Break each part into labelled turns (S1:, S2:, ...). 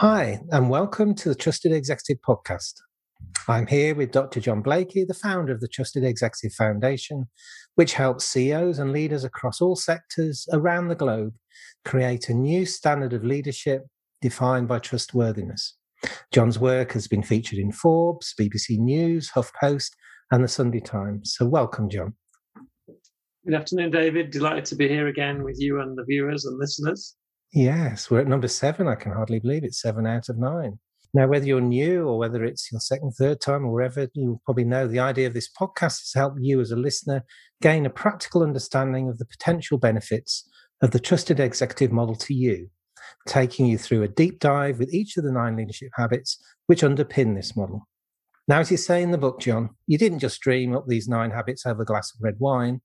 S1: Hi, and welcome to the Trusted Executive Podcast. I'm here with Dr. John Blakey, the founder of the Trusted Executive Foundation, which helps CEOs and leaders across all sectors around the globe create a new standard of leadership defined by trustworthiness. John's work has been featured in Forbes, BBC News, HuffPost, and the Sunday Times. So, welcome, John.
S2: Good afternoon, David. Delighted to be here again with you and the viewers and listeners.
S1: Yes, we're at number seven. I can hardly believe it's seven out of nine. Now, whether you're new or whether it's your second, third time or wherever, you probably know the idea of this podcast is to help you as a listener gain a practical understanding of the potential benefits of the trusted executive model to you, taking you through a deep dive with each of the nine leadership habits which underpin this model. Now, as you say in the book, John, you didn't just dream up these nine habits over a glass of red wine.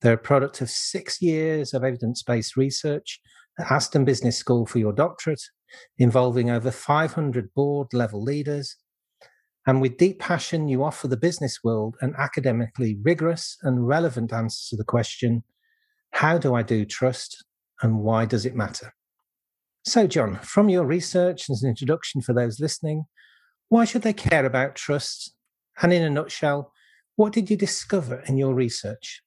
S1: They're a product of six years of evidence based research Aston Business School for your doctorate, involving over 500 board level leaders. And with deep passion, you offer the business world an academically rigorous and relevant answer to the question how do I do trust and why does it matter? So, John, from your research as an introduction for those listening, why should they care about trust? And in a nutshell, what did you discover in your research?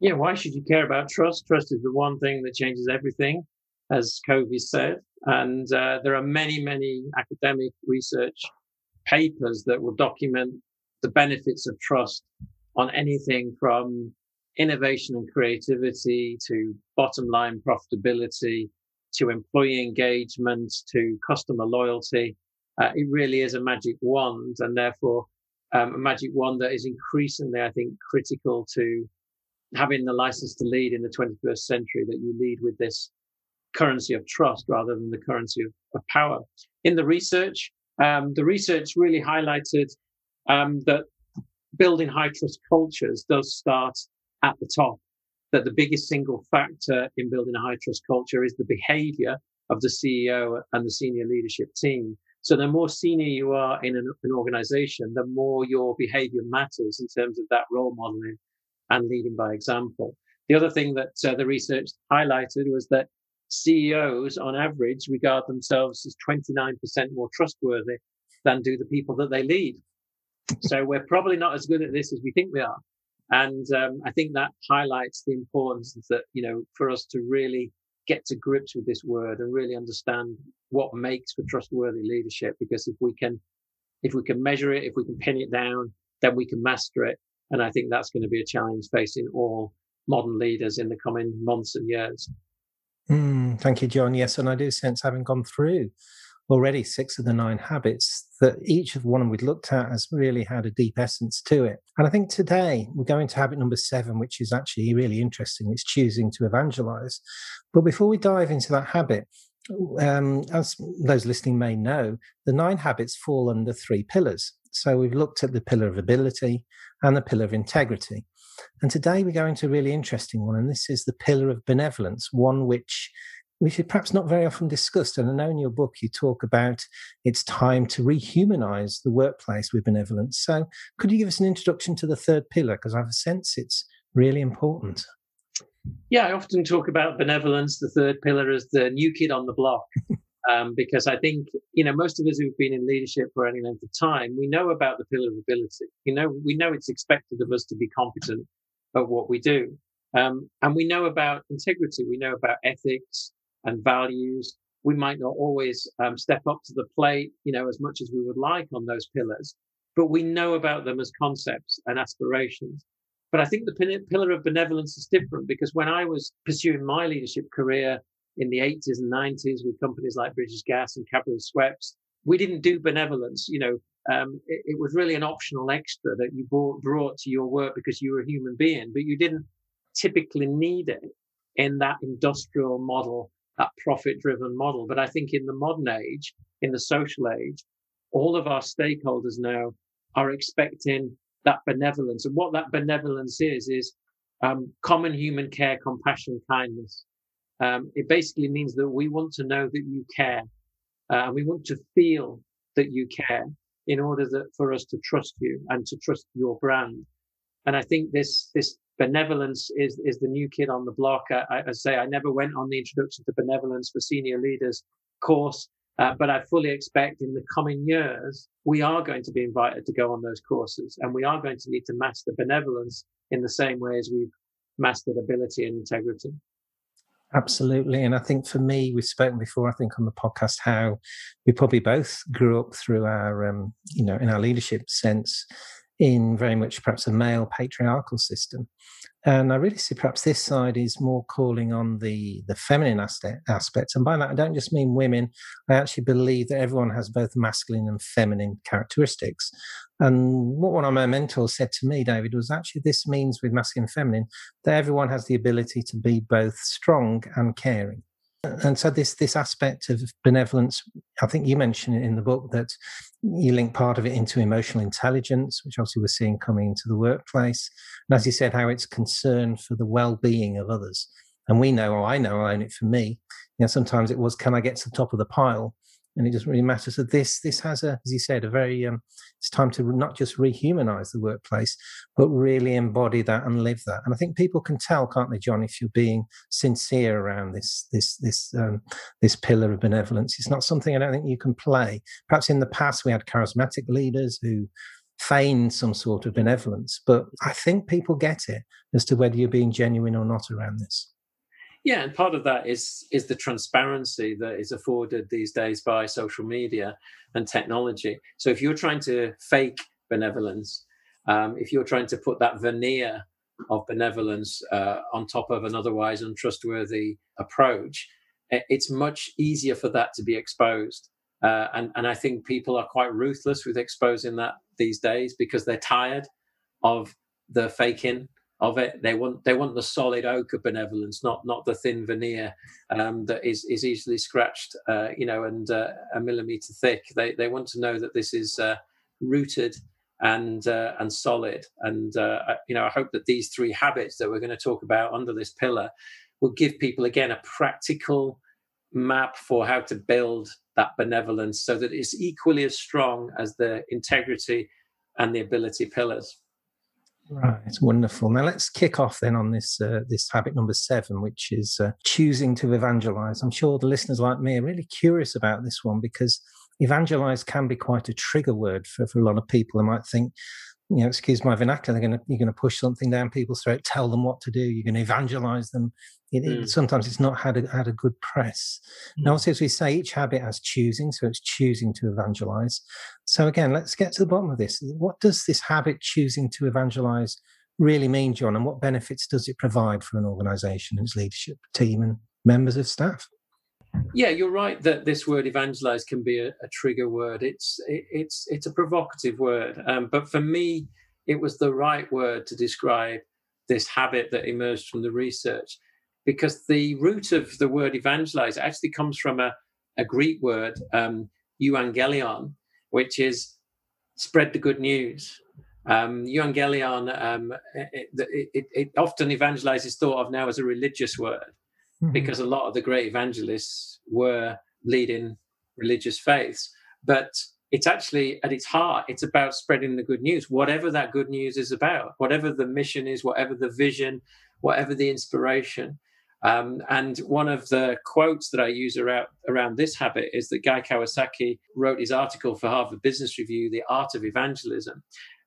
S2: Yeah, why should you care about trust? Trust is the one thing that changes everything, as Covey said. And uh, there are many, many academic research papers that will document the benefits of trust on anything from innovation and creativity to bottom line profitability to employee engagement to customer loyalty. Uh, it really is a magic wand and therefore um, a magic wand that is increasingly, I think, critical to having the license to lead in the 21st century that you lead with this currency of trust rather than the currency of, of power. In the research, um, the research really highlighted um, that building high trust cultures does start at the top. That the biggest single factor in building a high trust culture is the behavior of the CEO and the senior leadership team. So the more senior you are in an, an organization, the more your behavior matters in terms of that role modeling and leading by example. The other thing that uh, the research highlighted was that CEOs on average regard themselves as 29% more trustworthy than do the people that they lead. So we're probably not as good at this as we think we are. And um, I think that highlights the importance that, you know, for us to really get to grips with this word and really understand what makes for trustworthy leadership. Because if we can, if we can measure it, if we can pin it down, then we can master it. And I think that's going to be a challenge facing all modern leaders in the coming months and years.
S1: Mm, thank you, John. Yes, and I do sense having gone through already six of the nine habits that each of one we've looked at has really had a deep essence to it. And I think today we're going to habit number seven, which is actually really interesting. It's choosing to evangelize. But before we dive into that habit, um, as those listening may know, the nine habits fall under three pillars. So we've looked at the pillar of ability and the pillar of integrity. And today we're going to a really interesting one, and this is the pillar of benevolence, one which which is perhaps not very often discussed. And I know in your book you talk about it's time to rehumanize the workplace with benevolence. So could you give us an introduction to the third pillar? Because I have a sense it's really important.
S2: Yeah, I often talk about benevolence, the third pillar, as the new kid on the block. um, because I think you know most of us who've been in leadership for any length of time, we know about the pillar of ability. You know, we know it's expected of us to be competent at what we do, um, and we know about integrity. We know about ethics and values. We might not always um, step up to the plate, you know, as much as we would like on those pillars, but we know about them as concepts and aspirations. But I think the pillar of benevolence is different because when I was pursuing my leadership career in the 80s and 90s with companies like British Gas and Cadbury Schweppes. We didn't do benevolence. You know, um, it, it, was really an optional extra that you brought, brought to your work because you were a human being, but you didn't typically need it in that industrial model, that profit driven model. But I think in the modern age, in the social age, all of our stakeholders now are expecting that benevolence. And what that benevolence is, is um, common human care, compassion, kindness. Um, it basically means that we want to know that you care, uh, and we want to feel that you care in order that for us to trust you and to trust your brand. And I think this this benevolence is is the new kid on the block. I, I say I never went on the introduction to benevolence for senior leaders course Uh, but I fully expect in the coming years, we are going to be invited to go on those courses and we are going to need to master benevolence in the same way as we've mastered ability and integrity.
S1: Absolutely. And I think for me, we've spoken before, I think on the podcast, how we probably both grew up through our, um, you know, in our leadership sense, in very much perhaps a male patriarchal system. And I really see perhaps this side is more calling on the, the feminine aspect, aspects. And by that, I don't just mean women. I actually believe that everyone has both masculine and feminine characteristics. And what one of my mentors said to me, David, was actually this means with masculine and feminine that everyone has the ability to be both strong and caring and so this this aspect of benevolence i think you mentioned in the book that you link part of it into emotional intelligence which obviously we're seeing coming into the workplace. And as you said how it's concern for the well-being of others. And we know or i know i own it for me. You know sometimes it was can i get to the top of the pile and it doesn't really matter. So this this has a, as you said, a very um, it's time to not just rehumanize the workplace, but really embody that and live that. And I think people can tell, can't they, John, if you're being sincere around this this this um, this pillar of benevolence. It's not something I don't think you can play. Perhaps in the past we had charismatic leaders who feign some sort of benevolence, but I think people get it as to whether you're being genuine or not around this.
S2: Yeah, and part of that is is the transparency that is afforded these days by social media and technology. So if you're trying to fake benevolence, um, if you're trying to put that veneer of benevolence uh, on top of an otherwise untrustworthy approach, it's much easier for that to be exposed. Uh, and, and I think people are quite ruthless with exposing that these days because they're tired of the faking of it. They want they want the solid oak of benevolence, not not the thin veneer um, that is is easily scratched, uh, you know, and uh, a millimeter thick. They they want to know that this is uh, rooted and uh, and solid. And uh, you know, I hope that these three habits that we're going to talk about under this pillar will give people again a practical map for how to build that benevolence so that it's equally as strong as the integrity and the ability pillars.
S1: Right, it's wonderful. Now let's kick off then on this uh, this habit number seven, which is uh, choosing to evangelize. I'm sure the listeners like me are really curious about this one because evangelize can be quite a trigger word for, for a lot of people. They might think, you know, excuse my vernacular, they're going to you're going to push something down people's throat, tell them what to do. You're going to evangelize them. It, mm. it, sometimes it's not had a, had a good press. Mm. Now, obviously, as we say, each habit has choosing, so it's choosing to evangelize. So again, let's get to the bottom of this. What does this habit choosing to evangelize really mean, John, and what benefits does it provide for an organization its leadership team and members of staff?
S2: Yeah, you're right that this word evangelize can be a, a trigger word. It's it, it's it's a provocative word, um, but for me, it was the right word to describe this habit that emerged from the research, because the root of the word evangelize actually comes from a, a Greek word, um, euangelion, which is spread the good news. Um, euangelion, um, it, it, it, often evangelize is thought of now as a religious word mm-hmm. because a lot of the great evangelists were leading religious faiths. But it's actually at its heart, it's about spreading the good news, whatever that good news is about, whatever the mission is, whatever the vision, whatever the inspiration. Um, and one of the quotes that I use around, around this habit is that Guy Kawasaki wrote his article for Harvard Business Review, The Art of Evangelism.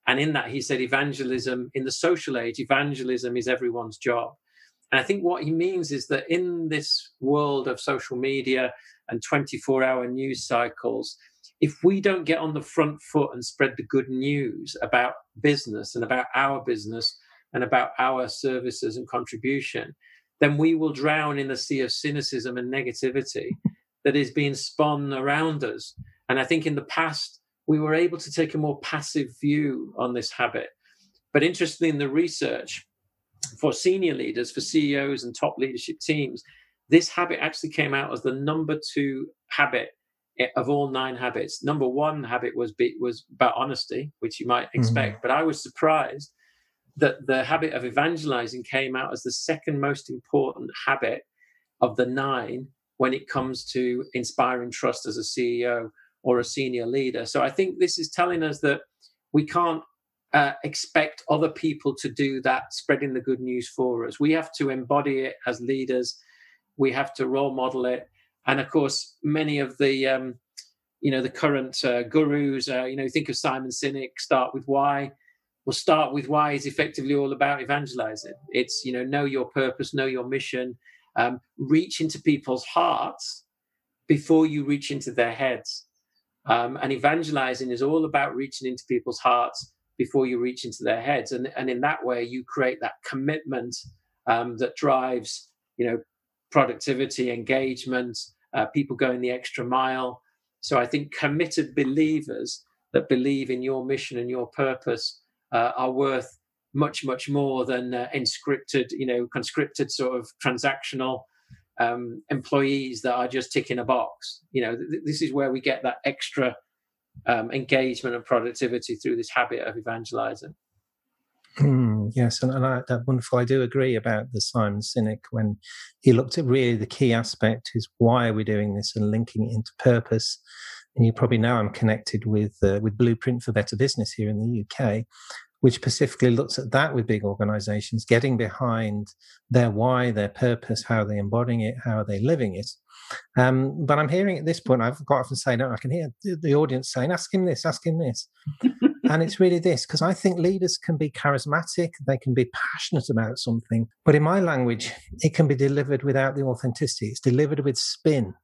S2: And in that, he said, evangelism, in the social age, evangelism is everyone's job. And I think what he means is that in this world of social media and 24 hour news cycles, if we don't get on the front foot and spread the good news about business and about our business and about our services and contribution, then we will drown in the sea of cynicism and negativity that is being spun around us. And I think in the past, we were able to take a more passive view on this habit. But interestingly, in the research, for senior leaders, for CEOs and top leadership teams, this habit actually came out as the number two habit of all nine habits. Number one habit was be, was about honesty, which you might mm-hmm. expect, mm-hmm. but I was surprised that the habit of evangelizing came out as the second most important habit of the nine when it comes to inspiring trust as a CEO or a senior leader. So I think this is telling us that we can't uh, expect other people to do that, spreading the good news for us. We have to embody it as leaders. We have to role model it. And of course, many of the um, you know the current uh, gurus, uh, you know, think of Simon Sinek, start with why. Well, start with why is effectively all about evangelizing. It's you know know your purpose, know your mission, um, reach into people's hearts before you reach into their heads. Um, and evangelizing is all about reaching into people's hearts before you reach into their heads. And, and in that way, you create that commitment um, that drives, you know, productivity, engagement, uh, people going the extra mile. So I think committed believers that believe in your mission and your purpose uh, are worth much, much more than uh, inscripted, you know, conscripted sort of transactional um, employees that are just ticking a box. You know, th- this is where we get that extra um, engagement and productivity through this habit of evangelizing.
S1: Mm, yes, and, and I, that wonderful. I do agree about the Simon Sinek when he looked at really the key aspect is why are we doing this and linking it into purpose. And you probably know I'm connected with uh, with Blueprint for Better Business here in the UK, which specifically looks at that with big organizations, getting behind their why, their purpose, how they're embodying it, how are they living it. Um, but I'm hearing at this point, I've got often say, no, I can hear the audience saying, ask him this, ask him this. and it's really this, because I think leaders can be charismatic, they can be passionate about something. But in my language, it can be delivered without the authenticity. It's delivered with spin.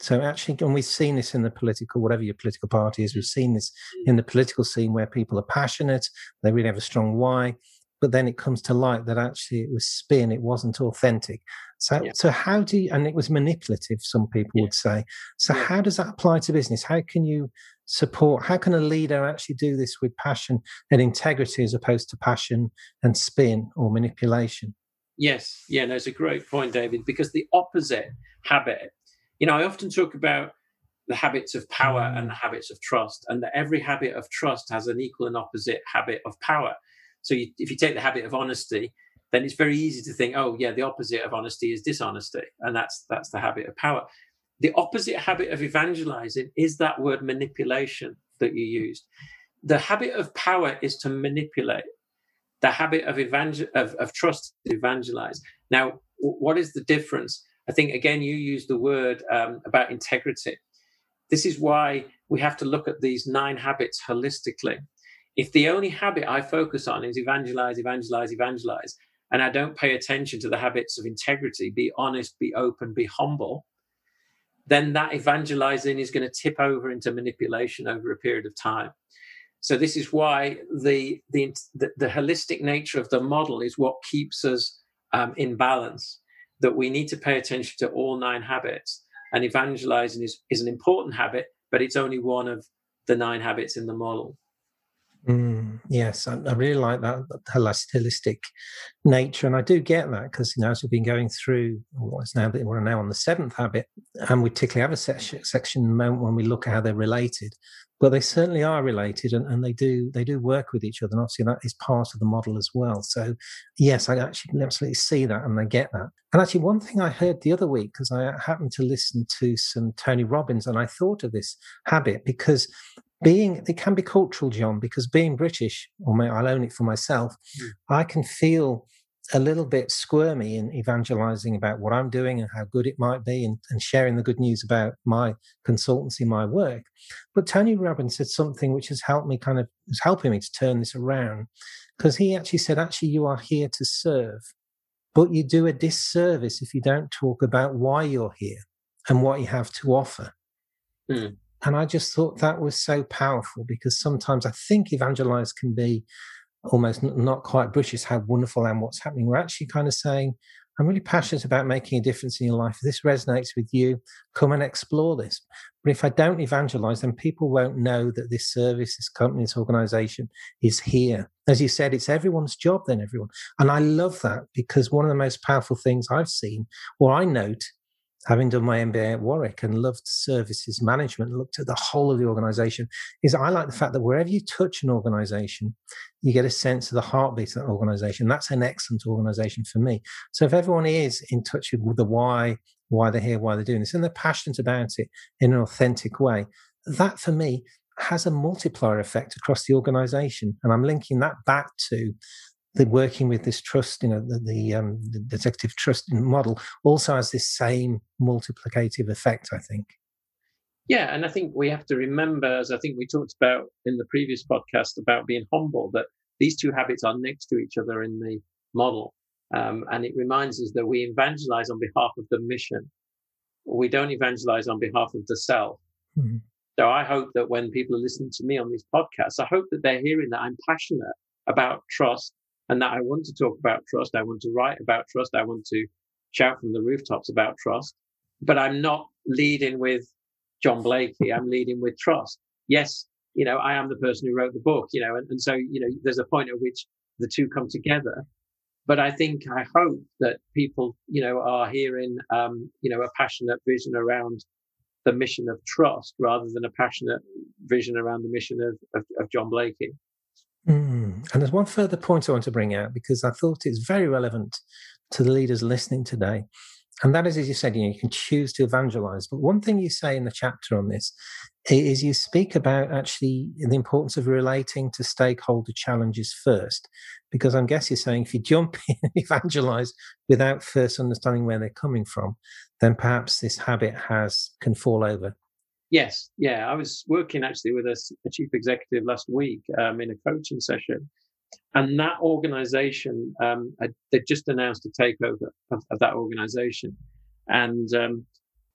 S1: So actually, and we've seen this in the political, whatever your political party is, we've mm. seen this mm. in the political scene where people are passionate, they really have a strong why, but then it comes to light that actually it was spin, it wasn't authentic. So, yeah. so how do you, and it was manipulative, some people yeah. would say. So, yeah. how does that apply to business? How can you support, how can a leader actually do this with passion and integrity as opposed to passion and spin or manipulation?
S2: Yes, yeah, no, it's a great point, David, because the opposite habit you know, I often talk about the habits of power mm. and the habits of trust, and that every habit of trust has an equal and opposite habit of power. So you, if you take the habit of honesty, then it's very easy to think, oh yeah, the opposite of honesty is dishonesty, and that's that's the habit of power. The opposite habit of evangelizing is that word manipulation that you used. The habit of power is to manipulate. The habit of evangel of, of trust to evangelize. Now, what is the difference? I think, again, you used the word um, about integrity. This is why we have to look at these nine habits holistically. If the only habit I focus on is evangelize, evangelize, evangelize, and I don't pay attention to the habits of integrity, be honest, be open, be humble, then that evangelizing is going to tip over into manipulation over a period of time. So this is why the the the, the holistic nature of the model is what keeps us um, in balance that we need to pay attention to all nine habits. And evangelizing is, is an important habit, but it's only one of the nine habits in the model.
S1: Mm, yes, I, I, really like that, holistic nature, and I do get that because you know as we've been going through what's now we're now on the seventh habit, and we particularly have a section, section moment when we look at how they're related, but they certainly are related, and, and they do they do work with each other, and obviously that is part of the model as well. So yes, I actually absolutely see that, and I get that. And actually, one thing I heard the other week because I happened to listen to some Tony Robbins, and I thought of this habit because being it can be cultural john because being british or i'll own it for myself mm. i can feel a little bit squirmy in evangelizing about what i'm doing and how good it might be and, and sharing the good news about my consultancy my work but tony robbins said something which has helped me kind of is helping me to turn this around because he actually said actually you are here to serve but you do a disservice if you don't talk about why you're here and what you have to offer mm. And I just thought that was so powerful because sometimes I think evangelize can be almost not quite British, how wonderful and what's happening. We're actually kind of saying, I'm really passionate about making a difference in your life. If this resonates with you, come and explore this. But if I don't evangelize, then people won't know that this service, this company, this organization is here. As you said, it's everyone's job, then everyone. And I love that because one of the most powerful things I've seen, or I note, having done my MBA at Warwick and loved services management, looked at the whole of the organization, is I like the fact that wherever you touch an organization, you get a sense of the heartbeat of that organization. That's an excellent organization for me. So if everyone is in touch with the why, why they're here, why they're doing this, and they're passionate about it in an authentic way, that for me has a multiplier effect across the organization. And I'm linking that back to the working with this trust, you know, the, the, um, the executive trust model also has this same multiplicative effect, I think.
S2: Yeah, and I think we have to remember, as I think we talked about in the previous podcast about being humble, that these two habits are next to each other in the model. Um, and it reminds us that we evangelize on behalf of the mission. We don't evangelize on behalf of the self. Mm-hmm. So I hope that when people are listening to me on these podcasts, I hope that they're hearing that I'm passionate about trust and that I want to talk about trust. I want to write about trust. I want to shout from the rooftops about trust, but I'm not leading with John Blakey. I'm leading with trust. Yes, you know, I am the person who wrote the book, you know, and, and so, you know, there's a point at which the two come together. But I think, I hope that people, you know, are hearing, um, you know, a passionate vision around the mission of trust rather than a passionate vision around the mission of, of, of John Blakey.
S1: Mm. And there's one further point I want to bring out because I thought it's very relevant to the leaders listening today. And that is, as you said, you know, you can choose to evangelize. But one thing you say in the chapter on this is you speak about actually the importance of relating to stakeholder challenges first. Because I guess you're saying if you jump in and evangelize without first understanding where they're coming from, then perhaps this habit has can fall over.
S2: Yes, yeah. I was working actually with a, a chief executive last week um, in a coaching session, and that organization um, they just announced a takeover of, of that organization, and um,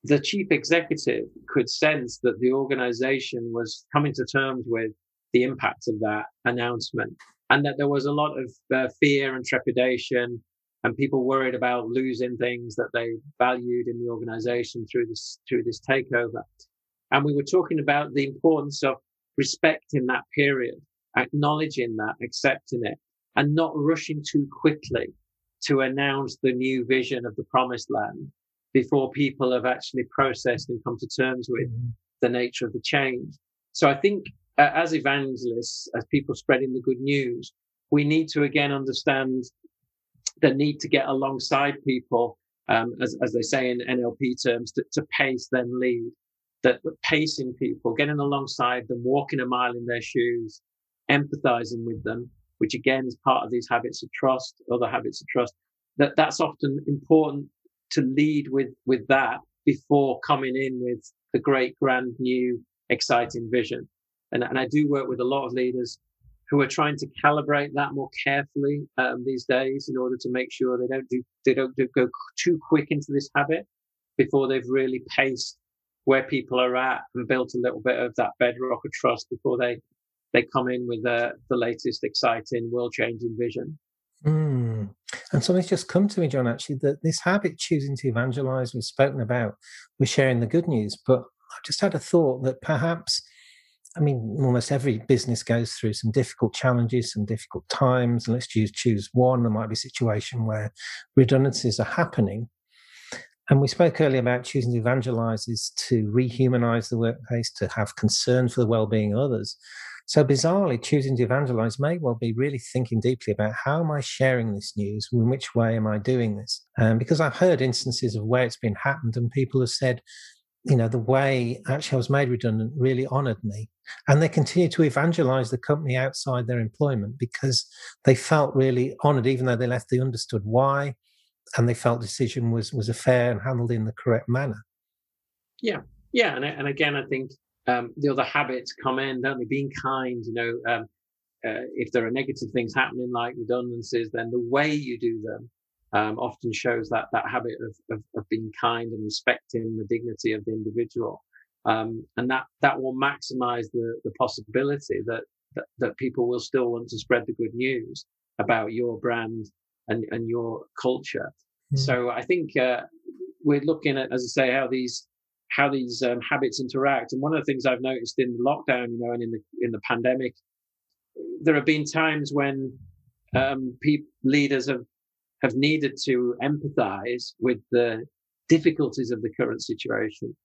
S2: the chief executive could sense that the organization was coming to terms with the impact of that announcement, and that there was a lot of uh, fear and trepidation and people worried about losing things that they valued in the organization through this through this takeover and we were talking about the importance of respecting that period, acknowledging that, accepting it, and not rushing too quickly to announce the new vision of the promised land before people have actually processed and come to terms with mm-hmm. the nature of the change. So I think uh, as evangelists, as people spreading the good news, we need to again understand the need to get alongside people, um, as, as they say in NLP terms, to, to pace then lead that, pacing people, getting alongside them, walking a mile in their shoes, empathizing with them, which again is part of these habits of trust, other habits of trust, that that's often important to lead with, with that before coming in with the great, grand, new, exciting vision. And, and I do work with a lot of leaders who are trying to calibrate that more carefully um, these days in order to make sure they don't do they don't do, go too quick into this habit before they've really paced where people are at and built a little bit of that bedrock of trust before they they come in with the, the latest exciting world changing vision.
S1: Mm. And something's just come to me, John, actually, that this habit choosing to evangelize, we've spoken about, we're sharing the good news. But I just had a thought that perhaps, I mean, almost every business goes through some difficult challenges, some difficult times. And let's choose, choose one. There might be a situation where redundancies are happening. And we spoke earlier about choosing to evangelize is to rehumanize the workplace, to have concern for the well being of others. So, bizarrely, choosing to evangelize may well be really thinking deeply about how am I sharing this news? In which way am I doing this? Um, because I've heard instances of where it's been happened, and people have said, you know, the way actually I was made redundant really honored me. And they continue to evangelize the company outside their employment because they felt really honored, even though they left, they understood why and they felt decision was was a fair and handled in the correct manner.
S2: Yeah, yeah, and and again, I think um, the other habits come in, don't they? Being kind, you know, um, uh, if there are negative things happening like redundancies, then the way you do them um, often shows that that habit of, of, of being kind and respecting the dignity of the individual, um, and that that will maximize the the possibility that, that that people will still want to spread the good news about your brand and, and your culture. Mm. So I think uh, we're looking at, as I say, how these how these um, habits interact. And one of the things I've noticed in the lockdown, you know, and in the in the pandemic, there have been times when um, people, leaders have have needed to empathize with the difficulties of the current situation.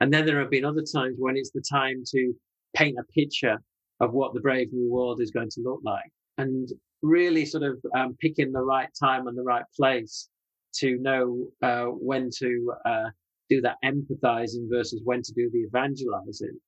S2: And then there have been other times when it's the time to paint a picture of what the brave new world is going to look like. And really sort of um, picking the right time and the right place to know uh, when to uh, do that empathizing versus when to do the evangelizing,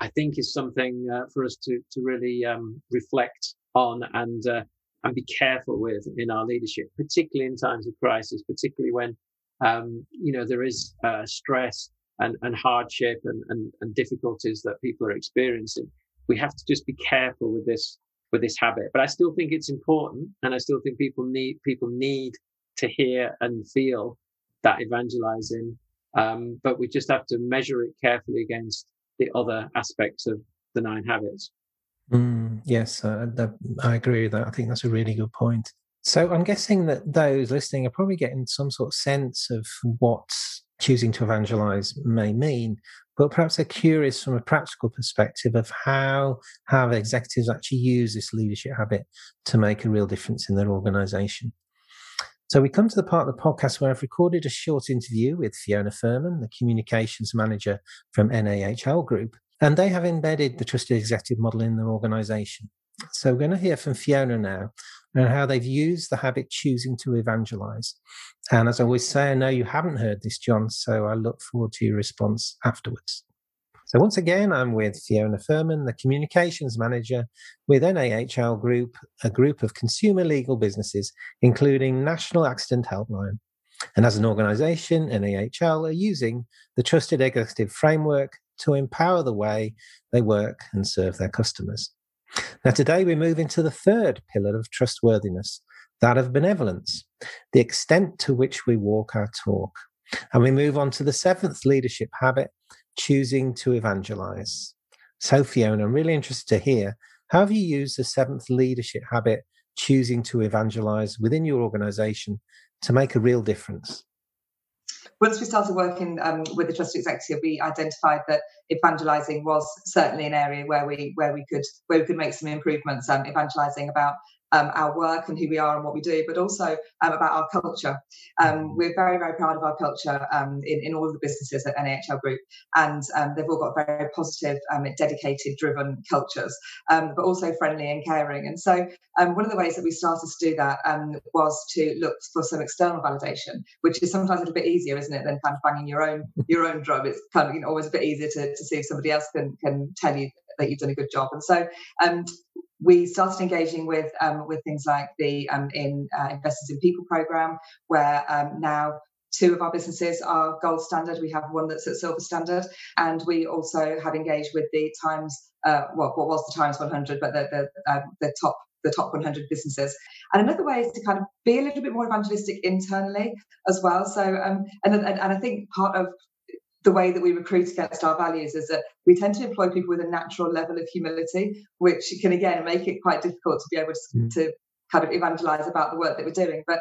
S2: I think is something uh, for us to to really um, reflect on and uh, and be careful with in our leadership, particularly in times of crisis, particularly when um, you know there is uh, stress and, and hardship and, and, and difficulties that people are experiencing. We have to just be careful with this with this habit. But I still think it's important, and I still think people need people need to hear and feel that evangelizing. Um, but we just have to measure it carefully against the other aspects of the nine habits.
S1: Mm, yes, uh, I agree with that. I think that's a really good point. So I'm guessing that those listening are probably getting some sort of sense of what choosing to evangelize may mean, but perhaps they're curious from a practical perspective of how how executives actually use this leadership habit to make a real difference in their organization. So we come to the part of the podcast where I've recorded a short interview with Fiona Furman, the communications manager from NAHL Group, and they have embedded the trusted executive model in their organization. So we're going to hear from Fiona now and how they've used the habit choosing to evangelize. And as I always say, I know you haven't heard this, John, so I look forward to your response afterwards. So once again, I'm with Fiona Furman, the communications manager with NAHL Group, a group of consumer legal businesses, including National Accident Helpline. And as an organization, NAHL are using the Trusted Executive Framework to empower the way they work and serve their customers. Now, today we move into the third pillar of trustworthiness, that of benevolence, the extent to which we walk our talk. And we move on to the seventh leadership habit, choosing to evangelize. So, Fiona, I'm really interested to hear how have you used the seventh leadership habit, choosing to evangelize within your organization to make a real difference?
S3: Once we started working um, with the trusted executive, we identified that evangelizing was certainly an area where we where we could where we could make some improvements. Um, evangelizing about um, our work and who we are and what we do, but also um, about our culture. Um, we're very, very proud of our culture um, in, in all of the businesses at NAHL Group, and um, they've all got very positive, um, dedicated, driven cultures, but also friendly and caring. And so, one of the ways that we started to do that was to look for some external validation, which is sometimes a little bit easier, isn't it, than kind of banging your own your own drum. It's kind of you know, always a bit easier to, to see if somebody else can can tell you that you've done a good job. And so um, we started engaging with um, with things like the um, in uh, Investors in People program, where um, now two of our businesses are gold standard. We have one that's at silver standard, and we also have engaged with the Times. Uh, well, what was the Times 100, but the the, uh, the top the top 100 businesses. And another way is to kind of be a little bit more evangelistic internally as well. So, um, and, and, and I think part of the way that we recruit against our values is that we tend to employ people with a natural level of humility, which can again make it quite difficult to be able to, mm. to kind of evangelize about the work that we're doing. But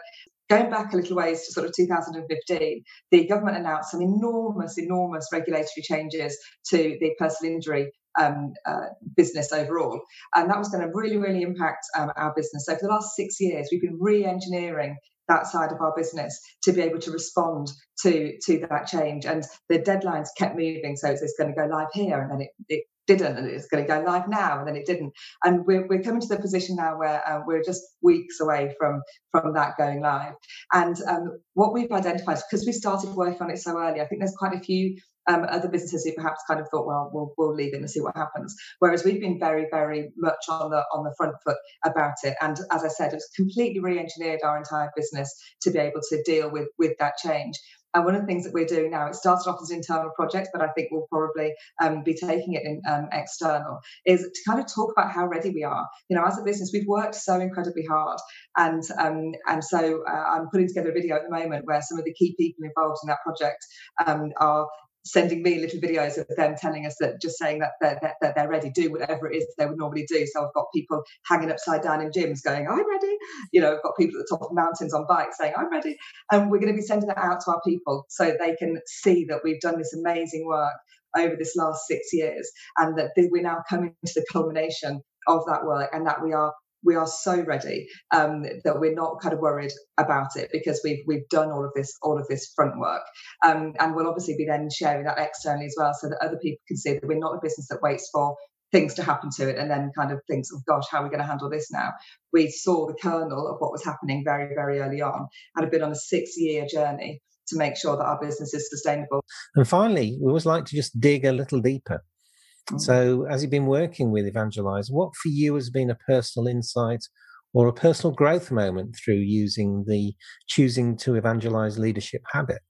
S3: going back a little ways to sort of 2015, the government announced some enormous, enormous regulatory changes to the personal injury um, uh, business overall. And that was going to really, really impact um, our business. So for the last six years, we've been re engineering that side of our business to be able to respond to to that change. And the deadlines kept moving, so it's, going to go live here, and then it, it didn't, and it's going to go live now, and then it didn't. And we're, we're coming to the position now where uh, we're just weeks away from from that going live. And um, what we've identified, because we started working on it so early, I think there's quite a few um, other businesses who perhaps kind of thought, well, we'll we'll leave it and see what happens. Whereas we've been very, very much on the on the front foot about it. And as I said, it's completely re-engineered our entire business to be able to deal with with that change. And one of the things that we're doing now, it started off as internal project, but I think we'll probably um, be taking it in um, external, is to kind of talk about how ready we are. You know, as a business, we've worked so incredibly hard, and um, and so uh, I'm putting together a video at the moment where some of the key people involved in that project um, are sending me little videos of them telling us that just saying that they're, that, they're ready, do whatever it is they would normally do. So I've got people hanging upside down in gyms going, I'm ready. You know, I've got people at the top of mountains on bikes saying, I'm ready. And we're going to be sending that out to our people so they can see that we've done this amazing work over this last six years and that we're now coming to the culmination of that work and that we are we are so ready um, that we're not kind of worried about it because we've we've done all of this all of this front work, um, and we'll obviously be then sharing that externally as well, so that other people can see that we're not a business that waits for things to happen to it and then kind of thinks, oh gosh, how are we going to handle this now? We saw the kernel of what was happening very very early on, and have been on a six year journey to make sure that our business is sustainable.
S1: And finally, we always like to just dig a little deeper Mm. So, as you've been working with Evangelize, what for you has been a personal insight or a personal growth moment through using the choosing to evangelize leadership habit?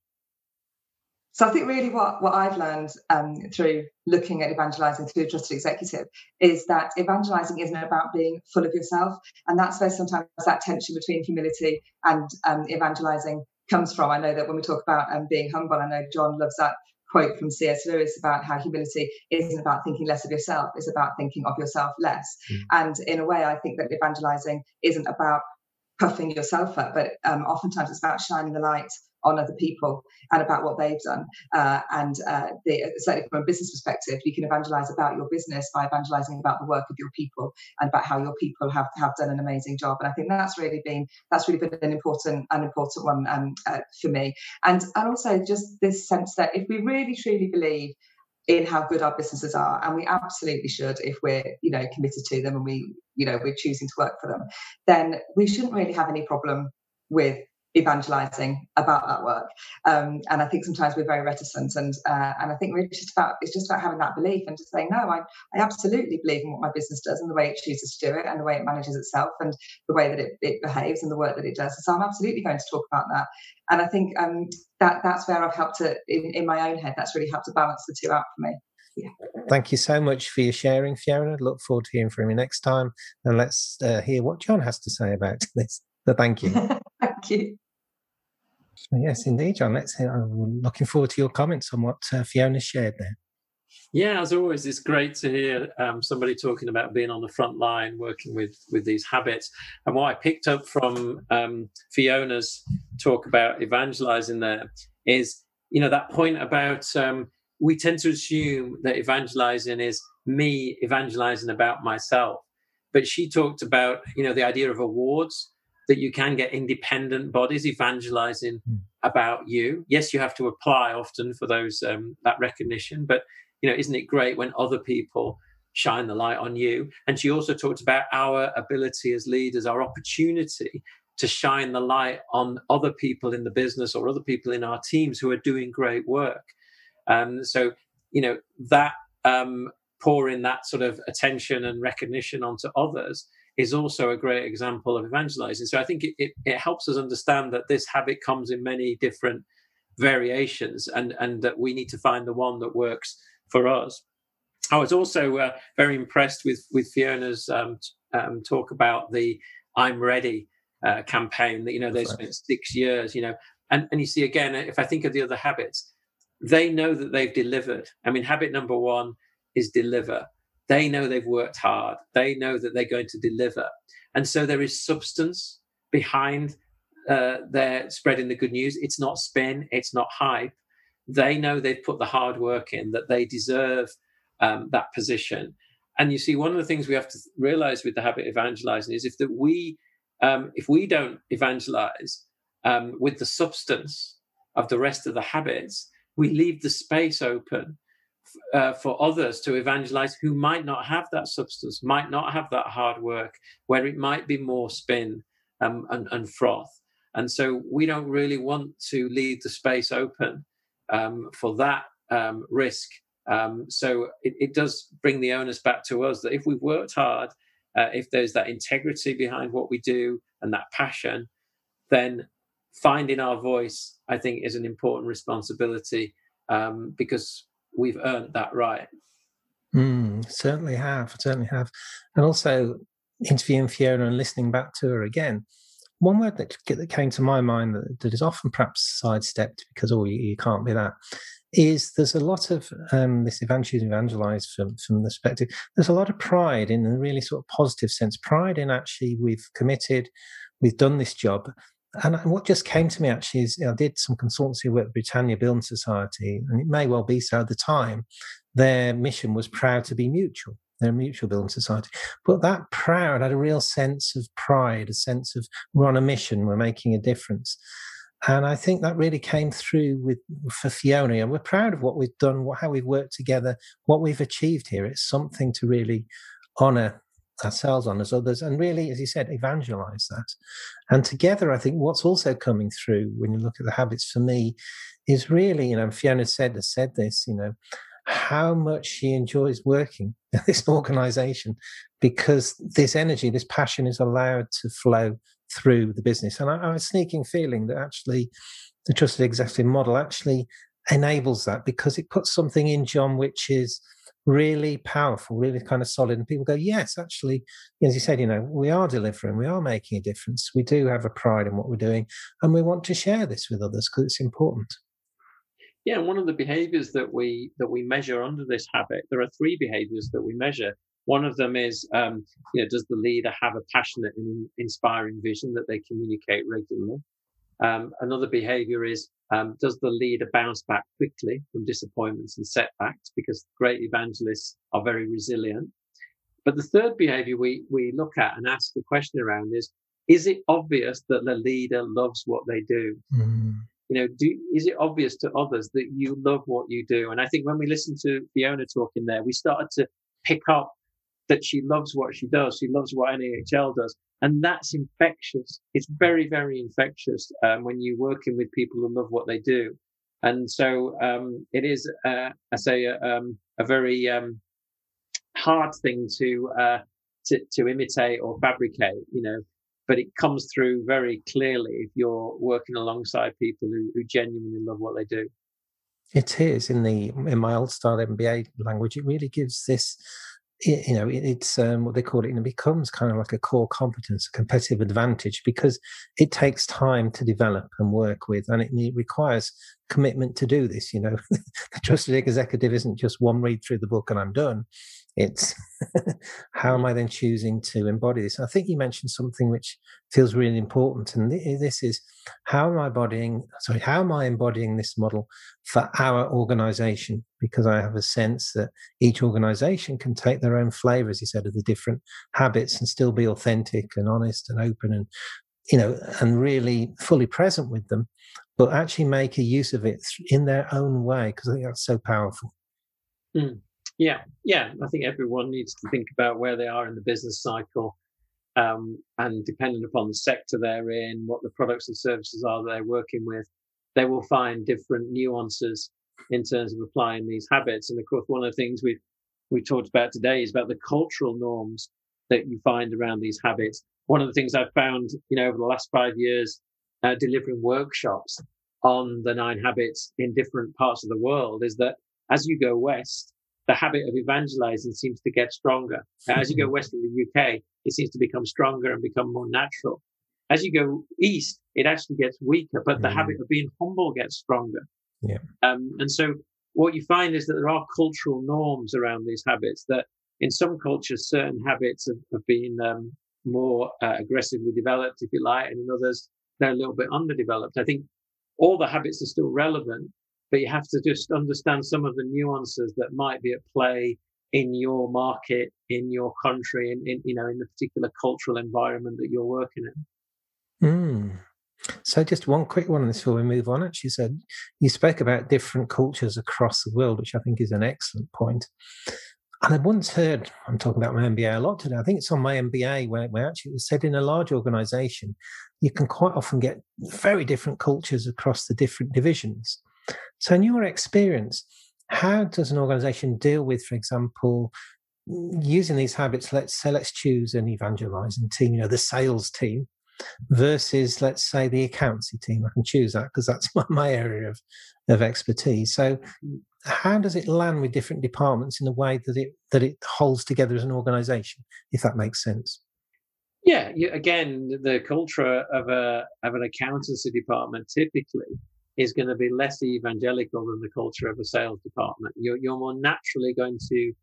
S3: So I think really what, what I've learned um, through looking at evangelizing through a trusted executive is that evangelizing isn't about being full of yourself. And that's where sometimes that tension between humility and um, evangelizing comes from. I know that when we talk about um, being humble, I know John loves that quote from C.S. Lewis about how humility isn't about thinking less of yourself, it's about thinking of yourself less. Mm. And in a way, I think that evangelizing isn't about puffing yourself up, but um, oftentimes it's about shining the light on other people and about what they've done. Uh, and uh, the, certainly from a business perspective, you can evangelize about your business by evangelizing about the work of your people and about how your people have, have done an amazing job. And I think that's really been that's really been an important an important one um, uh, for me. And and also just this sense that if we really truly believe in how good our businesses are and we absolutely should if we're you know committed to them and we you know we're choosing to work for them then we shouldn't really have any problem with evangelizing about that work. Um, and I think sometimes we're very reticent, and uh, and I think we're just about it's just about having that belief and just saying no, I I absolutely believe in what my business does and the way it chooses to do it and the way it manages itself and the way that it, it behaves and the work that it does. So I'm absolutely going to talk about that. And I think um, that that's where I've helped to in, in my own head. That's really helped to balance the two out for me. Yeah.
S1: Thank you so much for your sharing, Fiona. Look forward to hearing from you next time. And let's uh, hear what John has to say about this. So thank you.
S3: thank you.
S1: Yes, indeed, John. Let's hear, I'm looking forward to your comments on what uh, Fiona shared there.
S2: Yeah, as always, it's great to hear um, somebody talking about being on the front line, working with with these habits. And what I picked up from um, Fiona's talk about evangelizing there is, you know, that point about um, we tend to assume that evangelizing is me evangelizing about myself, but she talked about, you know, the idea of awards that you can get independent bodies evangelizing mm. about you. Yes, you have to apply often for those um, that recognition, but you know, isn't it great when other people shine the light on you? And she also talked about our ability as leaders, our opportunity to shine the light on other people in the business or other people in our teams who are doing great work. Um, so, you know, that um, pouring that sort of attention and recognition onto others is also a great example of evangelizing. So I think it, it, it, helps us understand that this habit comes in many different variations and, and that we need to find the one that works for us. I was also uh, very impressed with, with Fiona's um, um, talk about the I'm Ready uh, campaign that, you know, they spent six years, you know, and, and you see again, if I think of the other habits, they know that they've delivered. I mean, habit number one is deliver they know they've worked hard. They know that they're going to deliver. And so there is substance behind uh, their spreading the good news. It's not spin, it's not hype. They know they've put the hard work in, that they deserve um, that position. And you see, one of the things we have to realize with the habit of evangelizing is if that we um, if we don't evangelize um, with the substance of the rest of the habits, we leave the space open uh, for others to evangelize who might not have that substance, might not have that hard work, where it might be more spin um, and, and, froth. And so we don't really want to leave the space open um, for that um, risk. Um, so it, it, does bring the onus back to us that if we've worked hard, uh, if there's that integrity behind what we do and that passion, then finding our voice, I think, is an important responsibility um, because we've earned that right.
S1: Mm, certainly have, certainly have. And also interviewing Fiona and listening back to her again, one word that, that came to my mind that, that is often perhaps sidestepped because, oh, you, you can't be that, is there's a lot of um, this evangelized evangelized from, from the perspective, there's a lot of pride in a really sort of positive sense, pride in actually we've committed, we've done this job and what just came to me actually is I did some consultancy with Britannia Building Society, and it may well be so at the time. Their mission was proud to be mutual. They're a mutual building society. But that proud had a real sense of pride, a sense of we're on a mission, we're making a difference. And I think that really came through with for Fiona. And we're proud of what we've done, how we've worked together, what we've achieved here. It's something to really honor ourselves on as others and really as you said evangelize that and together i think what's also coming through when you look at the habits for me is really you know fiona said has said this you know how much she enjoys working at this organization because this energy, this passion is allowed to flow through the business. And I, I have a sneaking feeling that actually the trusted executive model actually enables that because it puts something in John which is really powerful, really kind of solid. And people go, yes, actually, as you said, you know, we are delivering, we are making a difference. We do have a pride in what we're doing, and we want to share this with others because it's important.
S2: Yeah, and one of the behaviors that we that we measure under this habit, there are three behaviors that we measure. One of them is, um, you know, does the leader have a passionate and inspiring vision that they communicate regularly? Um, another behavior is, um, does the leader bounce back quickly from disappointments and setbacks? Because great evangelists are very resilient. But the third behavior we, we look at and ask the question around is, is it obvious that the leader loves what they do? Mm you know do is it obvious to others that you love what you do and i think when we listened to fiona talking there we started to pick up that she loves what she does she loves what nahl does and that's infectious it's very very infectious um, when you're working with people who love what they do and so um, it is uh, i say a, um, a very um, hard thing to, uh, to to imitate or fabricate you know but it comes through very clearly if you're working alongside people who, who genuinely love what they do.
S1: It is in the in my old style MBA language. It really gives this, you know, it's um, what they call it, and it becomes kind of like a core competence, a competitive advantage, because it takes time to develop and work with, and it, it requires commitment to do this. You know, the trusted executive isn't just one read through the book and I'm done. It's how am. I then choosing to embody this? I think you mentioned something which feels really important, and this is how am I embodying? Sorry, how am I embodying this model for our organization? Because I have a sense that each organization can take their own flavor, as you said, of the different habits and still be authentic and honest and open and you know and really fully present with them, but actually make a use of it in their own way because I think that's so powerful.
S2: Mm. Yeah, yeah. I think everyone needs to think about where they are in the business cycle, um, and depending upon the sector they're in, what the products and services are they're working with, they will find different nuances in terms of applying these habits. And of course, one of the things we've we talked about today is about the cultural norms that you find around these habits. One of the things I've found, you know, over the last five years, uh, delivering workshops on the nine habits in different parts of the world is that as you go west, the habit of evangelizing seems to get stronger. As you go west of the UK, it seems to become stronger and become more natural. As you go east, it actually gets weaker, but the mm. habit of being humble gets stronger.
S1: Yeah.
S2: Um, and so what you find is that there are cultural norms around these habits that in some cultures, certain habits have, have been um, more uh, aggressively developed, if you like, and in others, they're a little bit underdeveloped. I think all the habits are still relevant, but you have to just understand some of the nuances that might be at play in your market, in your country, in, in you know, in the particular cultural environment that you're working
S1: in. Mm. So, just one quick one before we move on. Actually, said you spoke about different cultures across the world, which I think is an excellent point. And I once heard, I'm talking about my MBA a lot today. I think it's on my MBA where, where actually it was said in a large organization, you can quite often get very different cultures across the different divisions. So, in your experience, how does an organization deal with, for example, using these habits? Let's say, let's choose an evangelizing team, you know, the sales team versus, let's say, the accountancy team. I can choose that because that's my area of, of expertise. So, how does it land with different departments in the way that it that it holds together as an organization, if that makes sense?
S2: Yeah, you, again, the culture of a of an accountancy department typically is going to be less evangelical than the culture of a sales department. You're, you're more naturally going to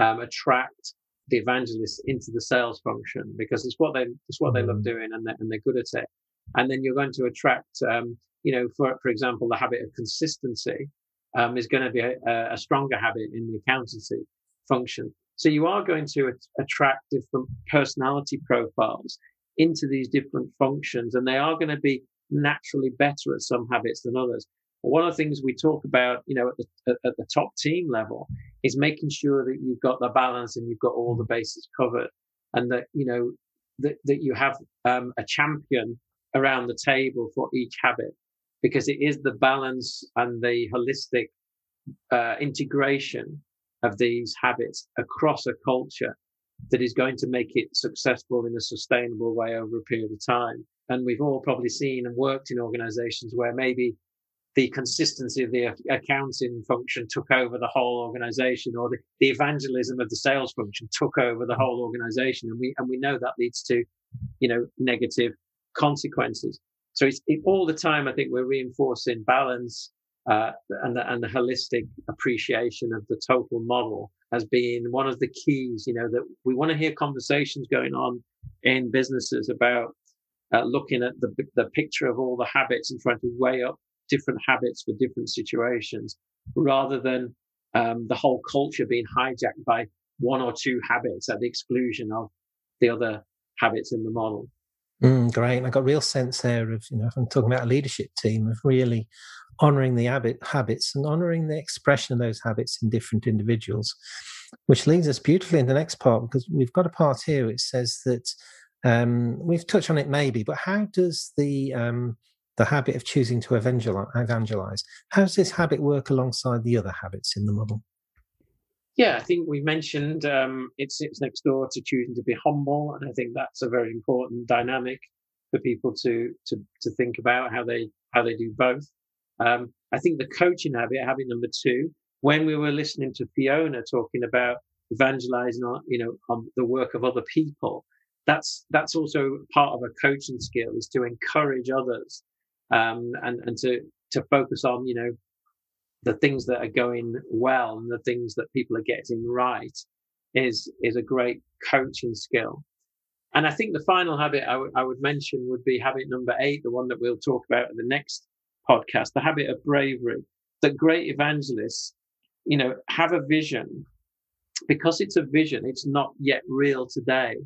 S2: um, attract the evangelists into the sales function because it's what they it's what they love mm-hmm. doing and they're, and they're good at it. And then you're going to attract, um, you know, for for example, the habit of consistency um, is going to be a, a, stronger habit in the accountancy function. So you are going to attract different personality profiles into these different functions, and they are going to be naturally better at some habits than others. One of the things we talk about, you know, at the, at the top team level is making sure that you've got the balance and you've got all the bases covered and that, you know, that, that you have um, a champion around the table for each habit because it is the balance and the holistic uh, integration of these habits across a culture that is going to make it successful in a sustainable way over a period of time. And we've all probably seen and worked in organizations where maybe the consistency of the accounting function took over the whole organization or the, the evangelism of the sales function took over the whole organization. And we, and we know that leads to, you know, negative consequences. So it's it, all the time. I think we're reinforcing balance, uh, and the, and the holistic appreciation of the total model as being one of the keys. You know that we want to hear conversations going on in businesses about uh, looking at the the picture of all the habits and trying to weigh up different habits for different situations, rather than um, the whole culture being hijacked by one or two habits at the exclusion of the other habits in the model.
S1: Mm, great. And I got real sense there of, you know, if I'm talking about a leadership team, of really honoring the habit, habits and honoring the expression of those habits in different individuals, which leads us beautifully in the next part because we've got a part here which says that um, we've touched on it maybe, but how does the um, the habit of choosing to evangelize, how does this habit work alongside the other habits in the model?
S2: Yeah, I think we mentioned um, it sits next door to choosing to be humble, and I think that's a very important dynamic for people to to to think about how they how they do both. Um, I think the coaching habit, habit number two, when we were listening to Fiona talking about evangelizing, on, you know, on the work of other people, that's that's also part of a coaching skill is to encourage others um, and and to to focus on you know the things that are going well and the things that people are getting right is is a great coaching skill. And I think the final habit I, w- I would mention would be habit number eight, the one that we'll talk about in the next podcast, the habit of bravery. That great evangelists, you know, have a vision because it's a vision. It's not yet real today,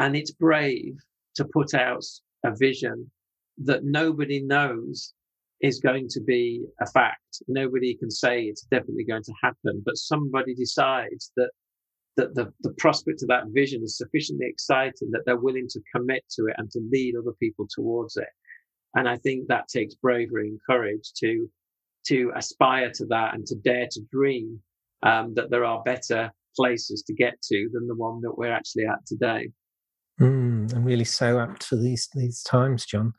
S2: and it's brave to put out a vision that nobody knows is going to be a fact. Nobody can say it's definitely going to happen, but somebody decides that that the, the prospect of that vision is sufficiently exciting that they're willing to commit to it and to lead other people towards it. And I think that takes bravery and courage to to aspire to that and to dare to dream um, that there are better places to get to than the one that we're actually at today.
S1: Mm, I'm really so apt for these these times, John.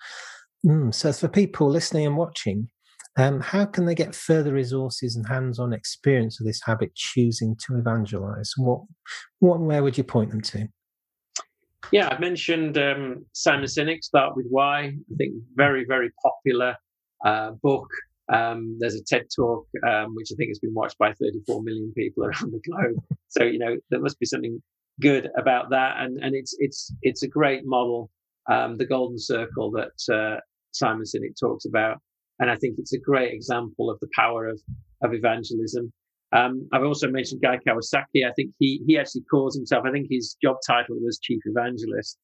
S1: Mm, so, for people listening and watching, um, how can they get further resources and hands-on experience of this habit choosing to evangelize? What, what, where would you point them to?
S2: Yeah, I've mentioned um, Simon Sinek, Start With Why. I think very, very popular uh, book. Um, there's a TED talk, um, which I think has been watched by 34 million people around the globe. So, you know, there must be something good about that. And, and it's, it's, it's a great model. Um, the golden circle that, uh, Simon Sinek talks about. And I think it's a great example of the power of, of evangelism. Um, I've also mentioned Guy Kawasaki. I think he, he actually calls himself, I think his job title was chief evangelist,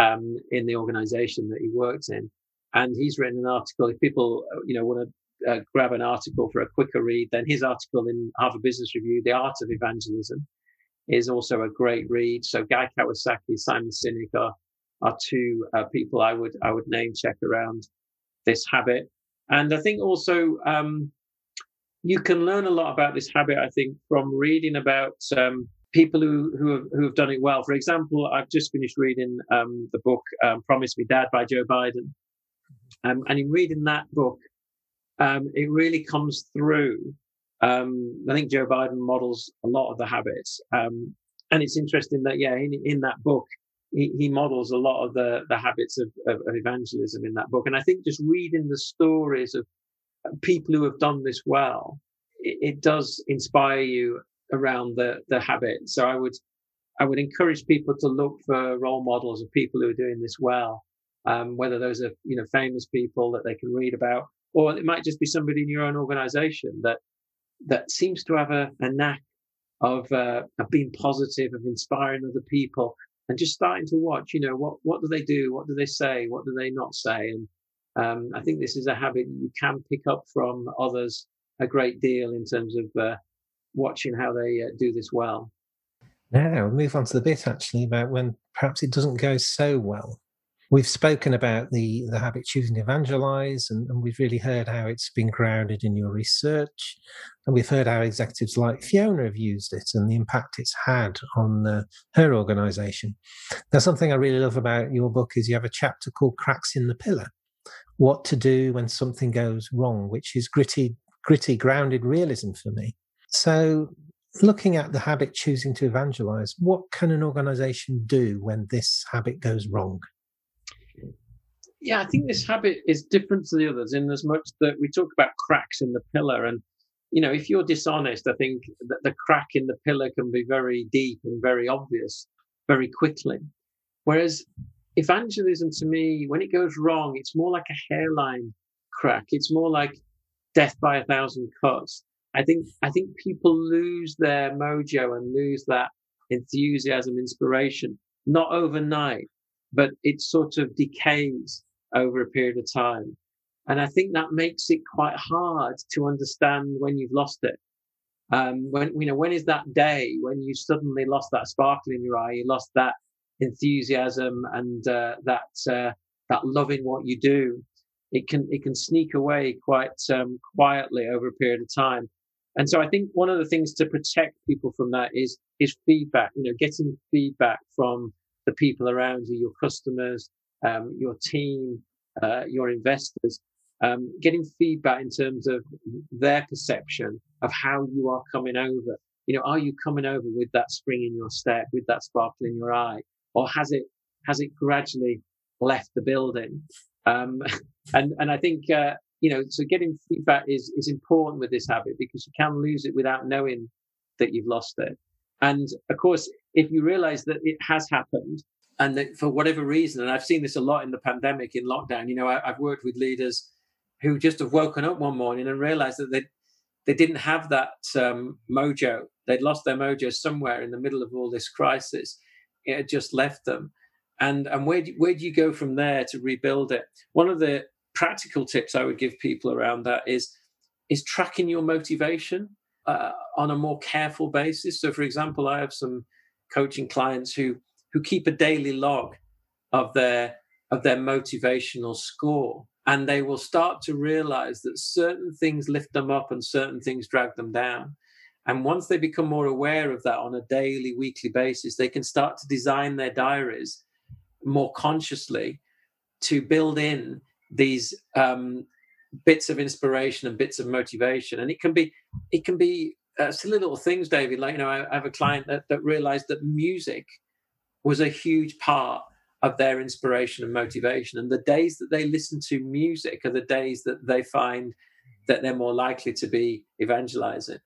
S2: um, in the organization that he worked in. And he's written an article. If people, you know, want to uh, grab an article for a quicker read, then his article in Harvard Business Review, The Art of Evangelism, is also a great read. So Guy Kawasaki, Simon Sinek are are two uh, people I would I would name check around this habit. And I think also um, you can learn a lot about this habit. I think from reading about um, people who who have, who have done it well. For example, I've just finished reading um, the book um, "Promise Me, Dad" by Joe Biden, um, and in reading that book, um, it really comes through. Um, I think Joe Biden models a lot of the habits, um, and it's interesting that yeah, in in that book he, he models a lot of the, the habits of, of, of evangelism in that book. And I think just reading the stories of uh, people who have done this well, it, it does inspire you around the, the habit. So I would, I would encourage people to look for role models of people who are doing this well. Um, whether those are, you know, famous people that they can read about, or it might just be somebody in your own organization that, that seems to have a, a knack of, uh, of being positive, of inspiring other people, and just starting to watch, you know, what, what do they do? What do they say? What do they not say? And um, I think this is a habit you can pick up from others a great deal in terms of uh, watching how they uh, do this well.
S1: Now we'll move on to the bit actually about when perhaps it doesn't go so well. We've spoken about the, the habit choosing to evangelize, and, and, we've really heard how it's been grounded in your research. And we've heard how executives like Fiona have used it and the impact it's had on uh, her organization. Now, something I really love about your book is you have a chapter called Cracks in the Pillar What to Do When Something Goes Wrong, which is gritty, gritty, grounded realism for me. So, looking at the habit choosing to evangelize, what can an organization do when this habit goes wrong?
S2: Yeah, I think this habit is different to the others in as much that we talk about cracks in the pillar. And, you know, if you're dishonest, I think that the crack in the pillar can be very deep and very obvious very quickly. Whereas evangelism to me, when it goes wrong, it's more like a hairline crack. It's more like death by a thousand cuts. I think I think people lose their mojo and lose that enthusiasm, inspiration, not overnight, but it sort of decays over a period of time. And I think that makes it quite hard to understand when you've lost it. Um, when, you know, when is that day when you suddenly lost that sparkle in your eye? You lost that enthusiasm and, uh, that, uh, that loving what you do. It can, it can sneak away quite, um, quietly over a period of time. And so I think one of the things to protect people from that is, is feedback, you know, getting feedback from the people around you, your customers, um, your team, uh, your investors, um, getting feedback in terms of their perception of how you are coming over. You know, are you coming over with that spring in your step, with that sparkle in your eye, or has it has it gradually left the building? Um, and and I think uh, you know, so getting feedback is is important with this habit because you can lose it without knowing that you've lost it. And of course, if you realize that it has happened and that for whatever reason, and I've seen this a lot in the pandemic, in lockdown, you know, I, have worked with leaders who just have woken up one morning and realized that they they didn't have that um, mojo. They'd lost their mojo somewhere in the middle of all this crisis. It had just left them. And and where do, where do you go from there to rebuild it? One of the practical tips I would give people around that is is tracking your motivation uh, on a more careful basis. So, for example, I have some coaching clients who who keep a daily log of their of their motivational score, and they will start to realize that certain things lift them up and certain things drag them down. And once they become more aware of that on a daily, weekly basis, they can start to design their diaries more consciously to build in these um, bits of inspiration and bits of motivation. And it can be it can be uh, silly little things david. Like you know I, I have a client that, that realized that music was a huge part of their inspiration and motivation and the days that they listen to music are the days that they find that they're more likely to be evangelizing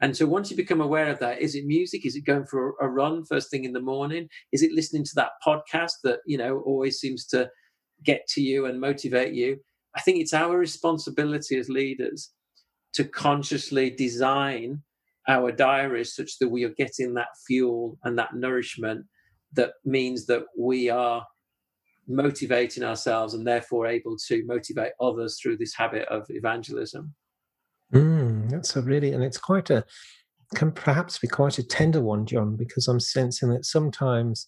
S2: and so once you become aware of that, is it music? Is it going for a run first thing in the morning? Is it listening to that podcast that, you know, always seems to get to you and motivate you. I think it's our responsibility as leaders to consciously design our diaries such that we are getting that fuel and that nourishment that means that we are motivating ourselves and therefore able to motivate others through this habit of evangelism.
S1: Mm, that's a really, and it's quite a, can perhaps be quite a tender one, John, because I'm sensing that sometimes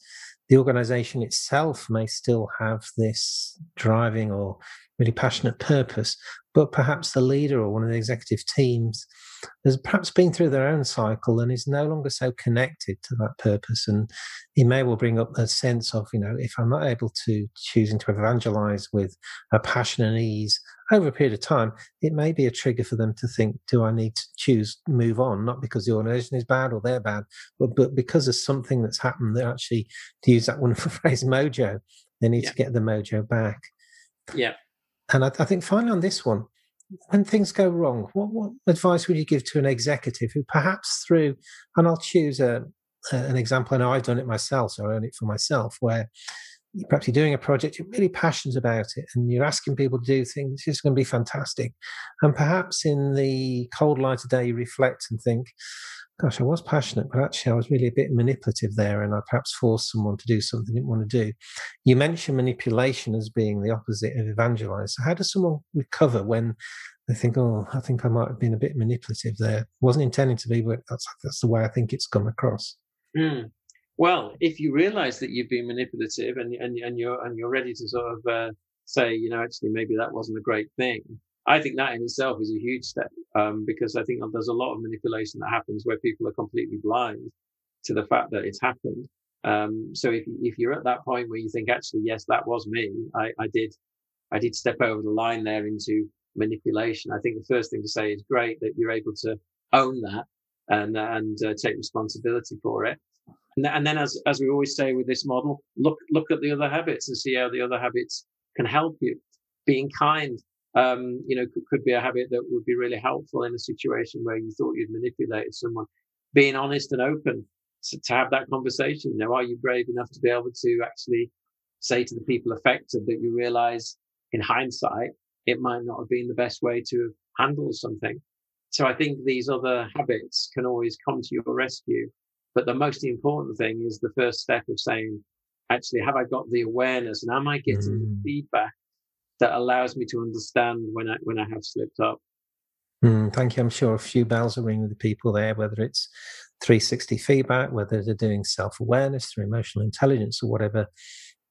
S1: the organization itself may still have this driving or really passionate purpose, but perhaps the leader or one of the executive teams has perhaps been through their own cycle and is no longer so connected to that purpose. And he may well bring up a sense of, you know, if I'm not able to choosing to evangelize with a passion and ease over a period of time, it may be a trigger for them to think, do I need to choose move on? Not because the organization is bad or they're bad, but, but because of something that's happened that actually, to use that wonderful phrase, mojo, they need yeah. to get the mojo back.
S2: Yeah.
S1: And I, I, think finally on this one, when things go wrong, what, what advice would you give to an executive who perhaps through, and I'll choose a, a, an example, I know I've done it myself, so I own it for myself, where perhaps you're doing a project, you're really passionate about it, and you're asking people to do things, it's going to be fantastic. And perhaps in the cold light of day, you reflect and think, gosh, I was passionate, but actually I was really a bit manipulative there, and I perhaps forced someone to do something they didn't want to do. You mentioned manipulation as being the opposite of evangelize. So how does someone recover when they think, oh, I think I might have been a bit manipulative there? Wasn't intending to be, but that's that's the way I think it's come across.
S2: Mm. Well, if you realize that you've been manipulative and and and you're and you're ready to sort of uh, say, you know, actually maybe that wasn't a great thing. I think that in itself is a huge step um, because I think there's a lot of manipulation that happens where people are completely blind to the fact that it's happened. Um, so if if you're at that point where you think actually yes that was me, I, I did I did step over the line there into manipulation. I think the first thing to say is great that you're able to own that and and uh, take responsibility for it. And, th- and then, as as we always say with this model, look look at the other habits and see how the other habits can help you. Being kind, um, you know, could, could be a habit that would be really helpful in a situation where you thought you'd manipulated someone. Being honest and open to, to have that conversation. You know, are you brave enough to be able to actually say to the people affected that you realize in hindsight it might not have been the best way to handle something. So I think these other habits can always come to your rescue. But the most important thing is the first step of saying, actually, have I got the awareness and am I getting mm. the feedback that allows me to understand when I, when I have slipped up?
S1: Mm, thank you. I'm sure a few bells are ringing with the people there, whether it's 360 feedback, whether they're doing self awareness through emotional intelligence or whatever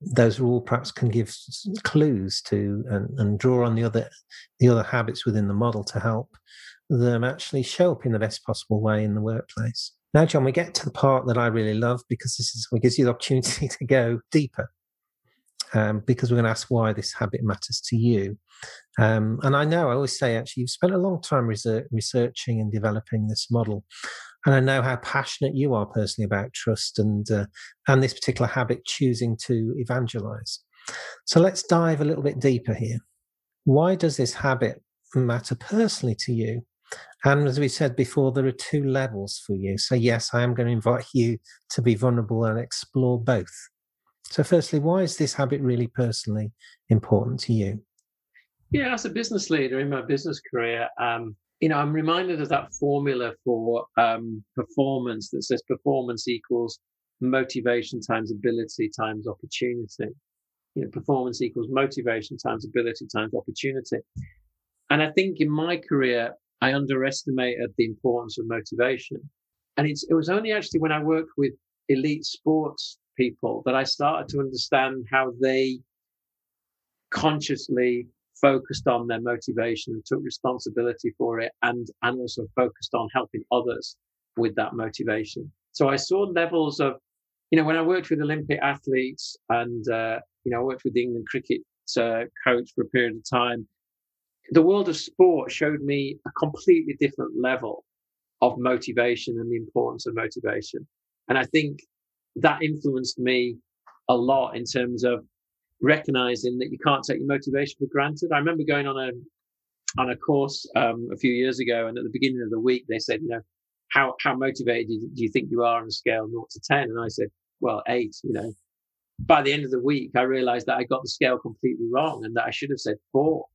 S1: those all perhaps can give clues to and, and draw on the other the other habits within the model to help them actually show up in the best possible way in the workplace. Now, John, we get to the part that I really love because this is what gives you the opportunity to go deeper. Um, because we're going to ask why this habit matters to you. Um, and I know I always say, actually, you've spent a long time research, researching and developing this model. And I know how passionate you are personally about trust and uh, and this particular habit, choosing to evangelize. So let's dive a little bit deeper here. Why does this habit matter personally to you? And as we said before, there are two levels for you. So yes, I am going to invite you to be vulnerable and explore both. So, firstly, why is this habit really personally important to you?
S2: Yeah, as a business leader in my business career, um, you know, I'm reminded of that formula for um, performance that says performance equals motivation times ability times opportunity. You know, performance equals motivation times ability times opportunity. And I think in my career, I underestimated the importance of motivation. And it was only actually when I worked with elite sports people that I started to understand how they consciously focused on their motivation and took responsibility for it and, and also focused on helping others with that motivation. So I saw levels of, you know, when I worked with Olympic athletes and, uh, you know, I worked with the England cricket uh, coach for a period of time, the world of sport showed me a completely different level of motivation and the importance of motivation. And I think that influenced me a lot in terms of recognizing that you can't take your motivation for granted. I remember going on a on a course um, a few years ago, and at the beginning of the week, they said, you know, how how motivated do you think you are on a scale zero to ten? And I said, well, eight. You know, by the end of the week, I realized that I got the scale completely wrong, and that I should have said four,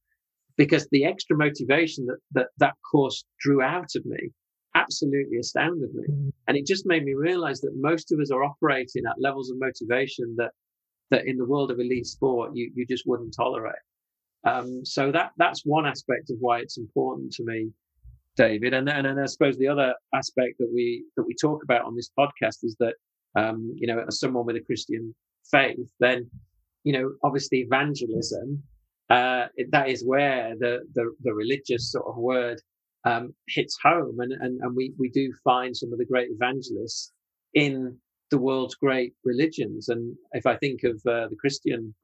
S2: because the extra motivation that that that course drew out of me absolutely astounded me, mm. and it just made me realize that most of us are operating at levels of motivation that that in the world of elite sport you you just wouldn't tolerate. Um, so that that's one aspect of why it's important to me, David. And then and I suppose the other aspect that we that we talk about on this podcast is that um, you know as someone with a Christian faith, then you know obviously evangelism uh, that is where the, the the religious sort of word um, hits home, and, and and we we do find some of the great evangelists in the world's great religions. And if I think of uh, the Christian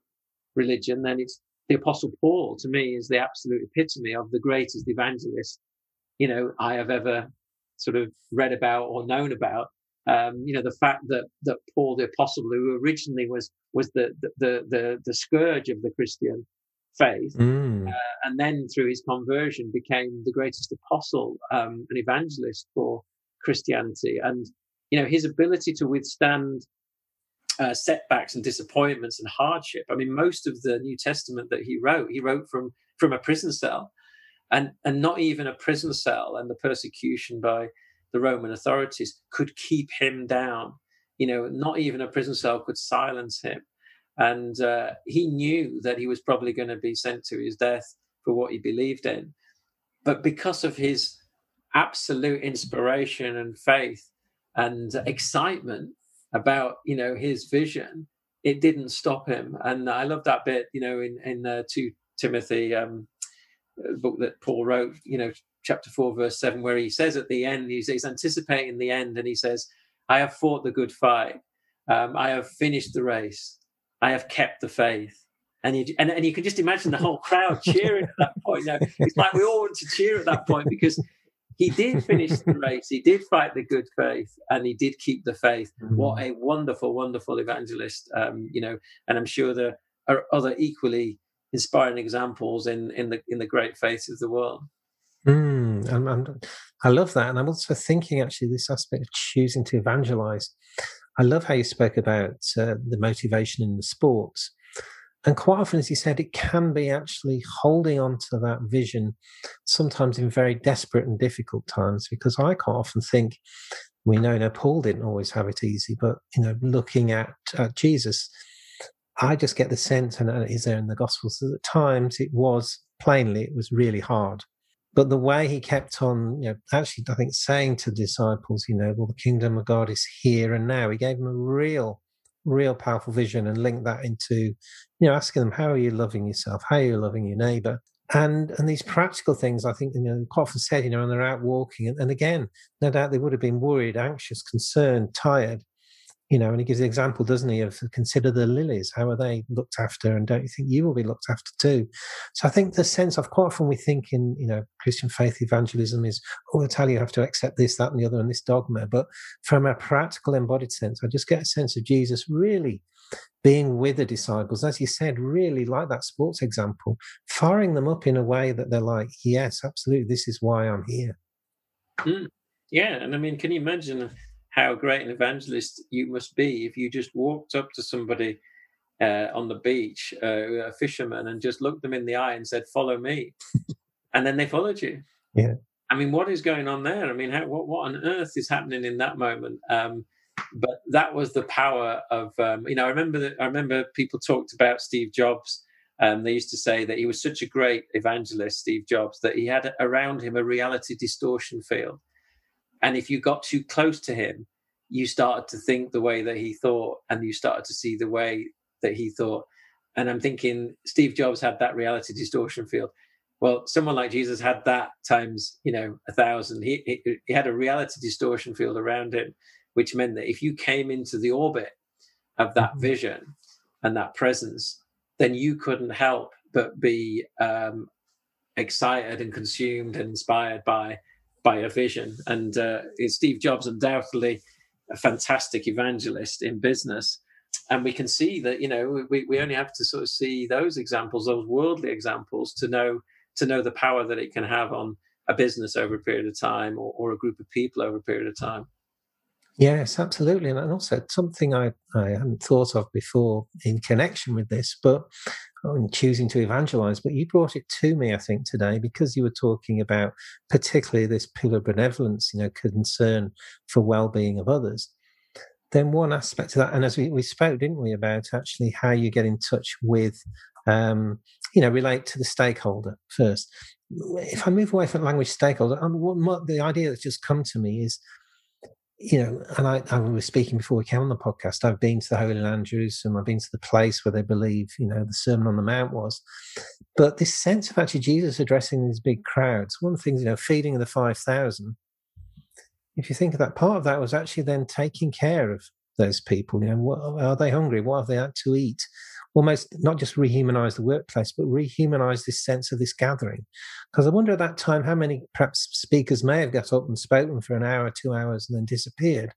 S2: religion, then it's the Apostle Paul. To me, is the absolute epitome of the greatest evangelist you know I have ever sort of read about or known about. Um, you know the fact that that Paul the apostle, who originally was was the the the the, scourge of the Christian faith, mm. uh, and then through his conversion became the greatest apostle, um, an evangelist for Christianity, and you know, his ability to withstand uh, setbacks and disappointments and hardship. I mean, most of the New Testament that he wrote, he wrote from from a prison cell, and and not even a prison cell and the persecution by the Roman authorities could keep him down. You know, not even a prison cell could silence him, and uh, he knew that he was probably going to be sent to his death for what he believed in, but because of his absolute inspiration and faith and excitement about you know his vision, it didn't stop him. And I love that bit, you know, in in uh, two Timothy um, book that Paul wrote, you know, chapter four, verse seven, where he says at the end, he's, he's anticipating the end, and he says, "I have fought the good fight, um, I have finished the race, I have kept the faith." And you, and, and you can just imagine the whole crowd cheering at that point. You know, it's like we all want to cheer at that point because he did finish the race. He did fight the good faith, and he did keep the faith. Mm-hmm. What a wonderful, wonderful evangelist! Um, you know, and I'm sure there are other equally inspiring examples in in the in the great faiths of the world.
S1: Mm, I'm, I'm, i love that, and I'm also thinking actually this aspect of choosing to evangelize. I love how you spoke about uh, the motivation in the sports, and quite often, as you said, it can be actually holding on to that vision, sometimes in very desperate and difficult times. Because I quite often think we know, now Paul didn't always have it easy, but you know, looking at, at Jesus, I just get the sense, and it is there in the Gospels, that at times it was plainly it was really hard. But the way he kept on, you know, actually, I think saying to disciples, you know, well, the kingdom of God is here and now. He gave them a real, real powerful vision and linked that into, you know, asking them, how are you loving yourself? How are you loving your neighbor? And and these practical things, I think, you know, quite often said, you know, when they're out walking, and, and again, no doubt they would have been worried, anxious, concerned, tired you know, and he gives the example, doesn't he, of consider the lilies. How are they looked after? And don't you think you will be looked after too? So I think the sense of quite often we think in, you know, Christian faith evangelism is, oh, I tell you, you have to accept this, that, and the other, and this dogma. But from a practical embodied sense, I just get a sense of Jesus really being with the disciples, as you said, really like that sports example, firing them up in a way that they're like, yes, absolutely, this is why I'm here.
S2: Mm. Yeah. And I mean, can you imagine? How great an evangelist you must be if you just walked up to somebody uh, on the beach, uh, a fisherman, and just looked them in the eye and said, "Follow me," and then they followed you.
S1: Yeah.
S2: I mean, what is going on there? I mean, how, what what on earth is happening in that moment? Um, but that was the power of um, you know. I remember that. I remember people talked about Steve Jobs. Um, they used to say that he was such a great evangelist, Steve Jobs, that he had around him a reality distortion field and if you got too close to him, you started to think the way that he thought and you started to see the way that he thought. And I'm thinking Steve Jobs had that reality distortion field. Well, someone like Jesus had that times, you know, a thousand. He, he, he had a reality distortion field around him, which meant that if you came into the orbit of that mm-hmm. vision and that presence, then you couldn't help but be um, excited and consumed and inspired by by a vision. And uh, Steve Jobs, undoubtedly a fantastic evangelist in business. And we can see that, you know, we, we only have to sort of see those examples, those worldly examples, to know to know the power that it can have on a business over a period of time or, or a group of people over a period of time.
S1: Yes, absolutely. And also something I, I hadn't thought of before in connection with this, but in choosing to evangelize, but you brought it to me, I think, today because you were talking about particularly this pillar of benevolence, you know, concern for well-being of others. Then one aspect of that, and as we, we spoke, didn't we, about actually how you get in touch with, um, you know, relate to the stakeholder first. If I move away from language stakeholder, um, what, the idea that's just come to me is you know, and I, I was speaking before we came on the podcast. I've been to the Holy Land, Jerusalem. I've been to the place where they believe, you know, the Sermon on the Mount was. But this sense of actually Jesus addressing these big crowds, one of the things, you know, feeding of the 5,000, if you think of that, part of that was actually then taking care of those people. You know, what, are they hungry? What have they had to eat? Almost not just rehumanize the workplace, but rehumanize this sense of this gathering. Because I wonder at that time how many perhaps speakers may have got up and spoken for an hour, two hours, and then disappeared.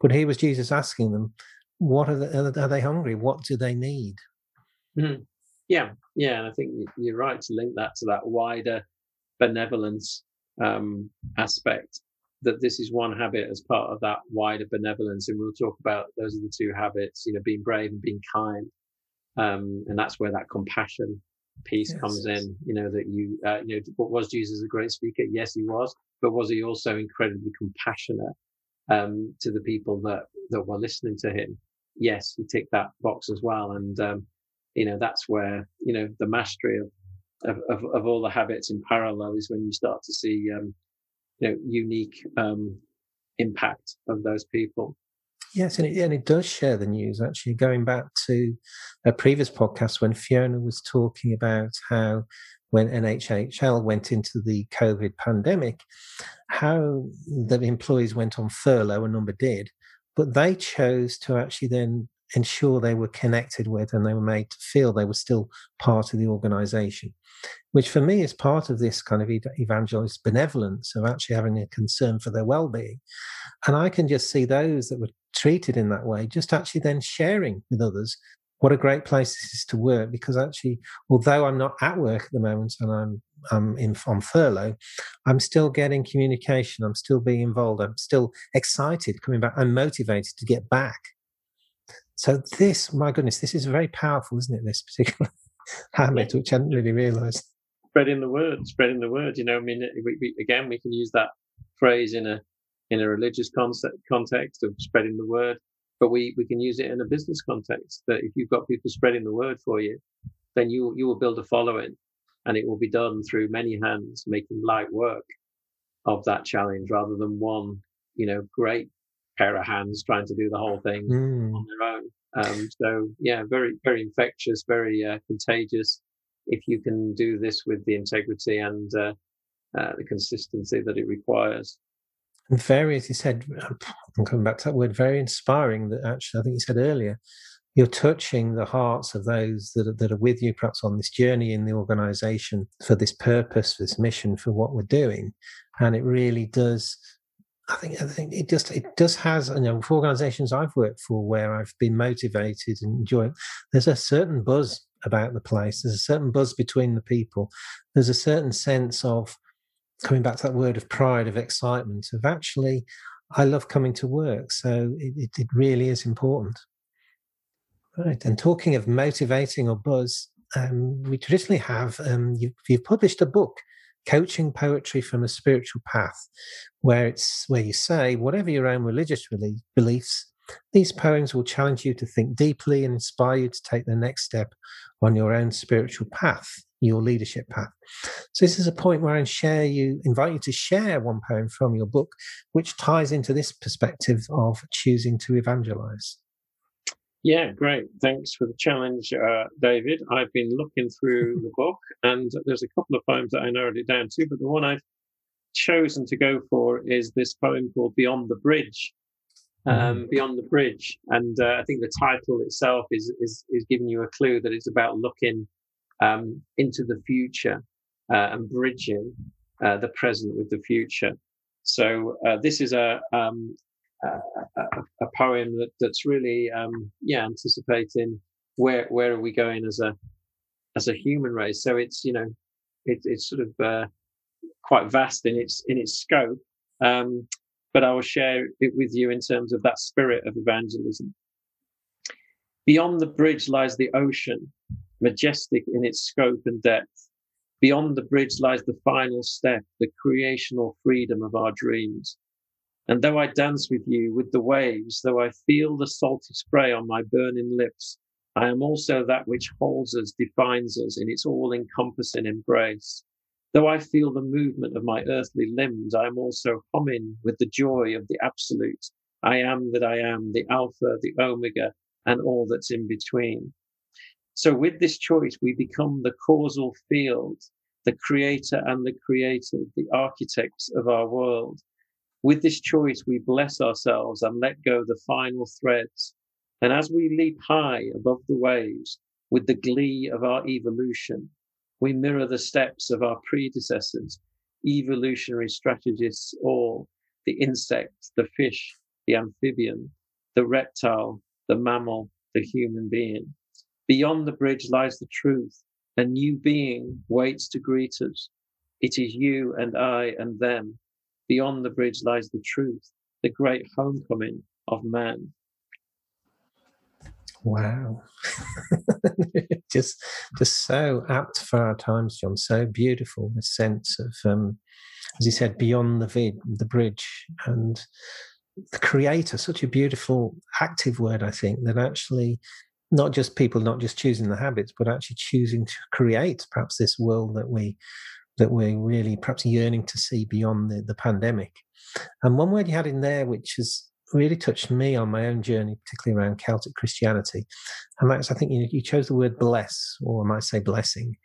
S1: But here was Jesus asking them, "What are, they, are they hungry? What do they need?"
S2: Mm-hmm. Yeah, yeah, and I think you're right to link that to that wider benevolence um, aspect. That this is one habit as part of that wider benevolence, and we'll talk about those are the two habits. You know, being brave and being kind um, and that's where that compassion piece yes. comes in. You know that you, uh, you know, what was Jesus a great speaker? Yes, he was, but was he also incredibly compassionate um, to the people that that were listening to him? Yes, he ticked that box as well, and um, you know that's where you know the mastery of of, of, of all the habits in parallel is when you start to see um, you know unique um, impact of those people.
S1: Yes, and it, and it does share the news. Actually, going back to a previous podcast when Fiona was talking about how when NHHL went into the COVID pandemic, how the employees went on furlough, a number did, but they chose to actually then ensure they were connected with and they were made to feel they were still part of the organization, which for me is part of this kind of evangelist benevolence of actually having a concern for their well being. And I can just see those that were treated in that way just actually then sharing with others what a great place this is to work because actually although i'm not at work at the moment and i'm i'm in, on furlough i'm still getting communication i'm still being involved i'm still excited coming back i'm motivated to get back so this, my goodness, this is very powerful, isn't it? This particular habit, which I hadn't really realised.
S2: Spreading the word, spreading the word. You know, I mean, we, we, again, we can use that phrase in a in a religious concept, context of spreading the word, but we we can use it in a business context. That if you've got people spreading the word for you, then you you will build a following, and it will be done through many hands, making light work of that challenge rather than one, you know, great pair of hands trying to do the whole thing mm. on their own. Um, so yeah, very very infectious, very uh, contagious. If you can do this with the integrity and uh, uh, the consistency that it requires.
S1: And very, as you said, I'm coming back to that word, very inspiring. That actually, I think you said earlier, you're touching the hearts of those that are, that are with you, perhaps on this journey in the organisation for this purpose, for this mission, for what we're doing, and it really does I think I think it just it does has you know for organisations I've worked for where I've been motivated and enjoying. There's a certain buzz about the place. There's a certain buzz between the people. There's a certain sense of coming back to that word of pride, of excitement, of actually I love coming to work. So it, it, it really is important. Right. And talking of motivating or buzz, um, we traditionally have um, you, you've published a book coaching poetry from a spiritual path, where it's where you say whatever your own religious beliefs, these poems will challenge you to think deeply and inspire you to take the next step on your own spiritual path, your leadership path. So this is a point where I share you, invite you to share one poem from your book, which ties into this perspective of choosing to evangelize.
S2: Yeah, great. Thanks for the challenge, uh, David. I've been looking through the book, and there's a couple of poems that I narrowed it down to, but the one I've chosen to go for is this poem called Beyond the Bridge. Um, mm. Beyond the Bridge, and uh, I think the title itself is, is is giving you a clue that it's about looking um, into the future uh, and bridging uh, the present with the future. So uh, this is a um, a, poem that, that's really um, yeah anticipating where where are we going as a as a human race. So it's you know it, it's sort of uh, quite vast in its in its scope. Um, but I will share it with you in terms of that spirit of evangelism. Beyond the bridge lies the ocean, majestic in its scope and depth. Beyond the bridge lies the final step, the creational freedom of our dreams. And though I dance with you with the waves, though I feel the salty spray on my burning lips, I am also that which holds us, defines us in its all encompassing embrace. Though I feel the movement of my earthly limbs, I am also humming with the joy of the absolute. I am that I am, the Alpha, the Omega, and all that's in between. So with this choice, we become the causal field, the creator and the created, the architects of our world. With this choice, we bless ourselves and let go the final threads. And as we leap high above the waves with the glee of our evolution, we mirror the steps of our predecessors, evolutionary strategists all, the insect, the fish, the amphibian, the reptile, the mammal, the human being. Beyond the bridge lies the truth. A new being waits to greet us. It is you and I and them Beyond the bridge lies the truth, the great homecoming of man.
S1: Wow. just just so apt for our times, John. So beautiful, the sense of um, as you said, beyond the vid, the bridge and the creator, such a beautiful active word, I think, that actually not just people not just choosing the habits, but actually choosing to create perhaps this world that we that we're really perhaps yearning to see beyond the, the pandemic. And one word you had in there, which has really touched me on my own journey, particularly around Celtic Christianity. And that's, I think you, you chose the word bless, or I might say blessing.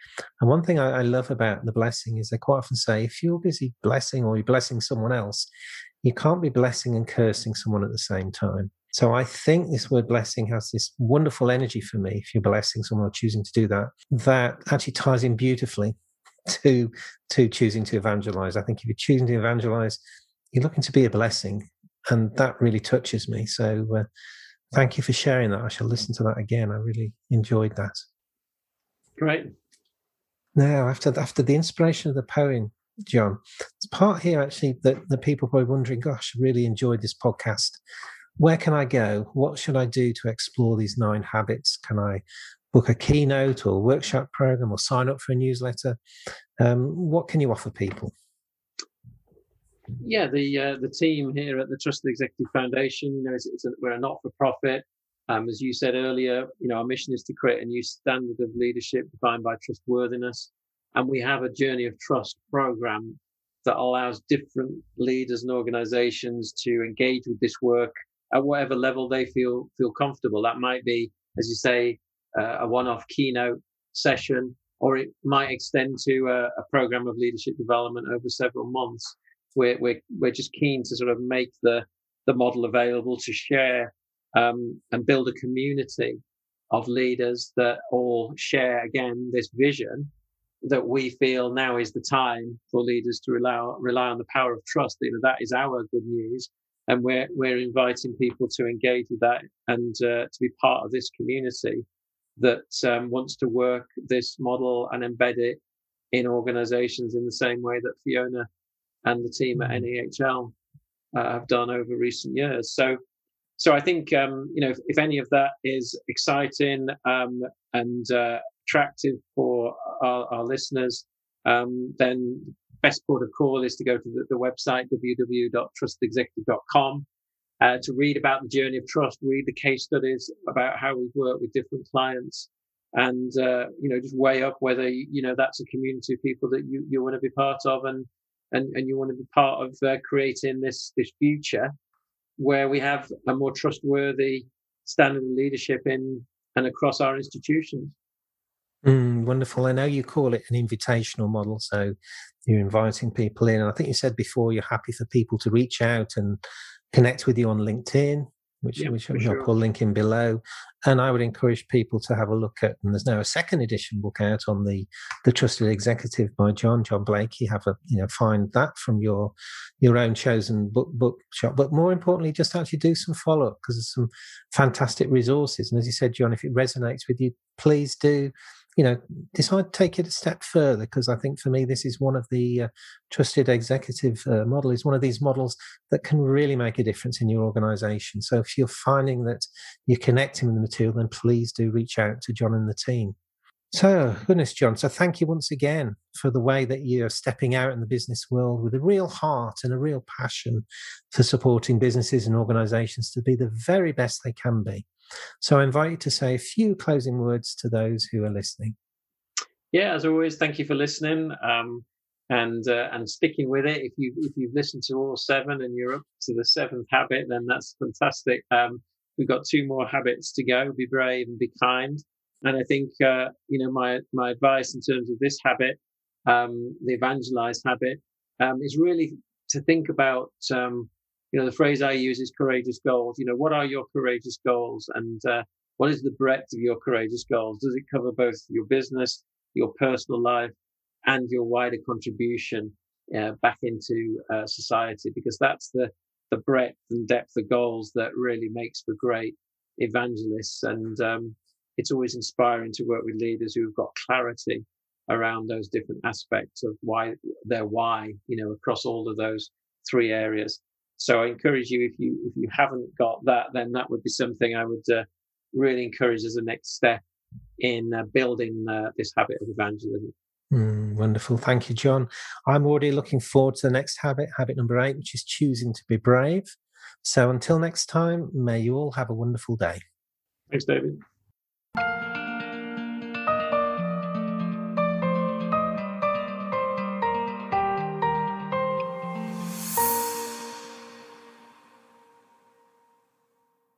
S1: And one thing I, I love about the blessing is they quite often say if you're busy blessing or you're blessing someone else, you can't be blessing and cursing someone at the same time. So I think this word blessing has this wonderful energy for me. If you're blessing someone or choosing to do that, that actually ties in beautifully to to choosing to evangelize. I think if you're choosing to evangelize, you're looking to be a blessing, and that really touches me. So uh, thank you for sharing that. I shall listen to that again. I really enjoyed that.
S2: Great.
S1: Now, after after the inspiration of the poem, John, it's part here actually that the people are probably wondering, "Gosh, I really enjoyed this podcast." where can I go? What should I do to explore these nine habits? Can I book a keynote or workshop program or sign up for a newsletter? Um, what can you offer people?
S2: Yeah, the uh, the team here at the Trusted Executive Foundation, you know, it's, it's a, we're a not for profit. Um, as you said earlier, you know, our mission is to create a new standard of leadership defined by trustworthiness, and we have a Journey of Trust program that allows different leaders and organizations to engage with this work at whatever level they feel feel comfortable. That might be, as you say, a one-off keynote session, or it might extend to a, a, program of leadership development over several months. We're, we're we're just keen to sort of make the the model available to share um, and build a community of leaders that all share again this vision that we feel now is the time for leaders to rely, rely on the power of trust. You know, that is our good news and we're we're inviting people to engage with that and uh, to be part of this community that um, wants to work this model and embed it in organizations in the same way that Fiona and the team at mm-hmm. NEHL uh, have done over recent years. So, so I think um, you know if, if, any of that is exciting um, and uh, attractive for our, our listeners, um, then best port of call is to go to the, the website www.trustedexecutive.com uh, to read about the journey of trust, read the case studies about how we've worked with different clients, and uh, you know just weigh up whether you know that's a community of people that you, you want to be part of, and and and you want to be part of uh, creating this this future where we have a more trustworthy standard of leadership in and across our institutions.
S1: Mm, wonderful. I know you call it an invitational model. So you're inviting people in. And I think you said before you're happy for people to reach out and connect with you on LinkedIn, which, yep, which, sure. I'll put a link in below. And I would encourage people to have a look at, and there's now a second edition book out on the the Trusted Executive by John, John Blakey. You have a, you know, find that from your your own chosen book bookshop. But more importantly, just actually do some follow up because there's some fantastic resources. And as you said, John, if it resonates with you, please do you know, decide to take it a step further because I think for me, this is one of the uh, trusted executive uh, model is one of these models that can really make a difference in your organization. So if you're finding that you're connecting with the material, then please do reach out to John and the team. So, goodness, John. So, thank you once again for the way that you're stepping out in the business world with a real heart and a real passion for supporting businesses and organizations to be the very best they can be. So I invite you to say a few closing words to those who are listening.
S2: Yeah, as always, thank you for listening um, and uh, and sticking with it. If you if you've listened to all seven and you're up to the seventh habit, then that's fantastic. Um, we've got two more habits to go: be brave and be kind. And I think uh, you know my my advice in terms of this habit, um, the evangelized habit, um, is really to think about um, you know, the phrase I use is courageous goals. You know, what are your courageous goals and uh, what is the breadth of your courageous goals? Does it cover both your business, your personal life, and your wider contribution uh, back into uh, society? Because that's the the breadth and depth of goals that really makes for great evangelists. And um, it's always inspiring to work with leaders who've got clarity around those different aspects of why their why, you know, across all of those three areas. So I encourage you if you if you haven't got that, then that would be something I would uh, really encourage as a next step in uh, building uh, this habit of evangelism.
S1: Mm, wonderful. Thank you, John. I'm already looking forward to the next habit, habit number eight, which is choosing to be brave. So until next time, may you all have a wonderful day.
S2: Thanks, David.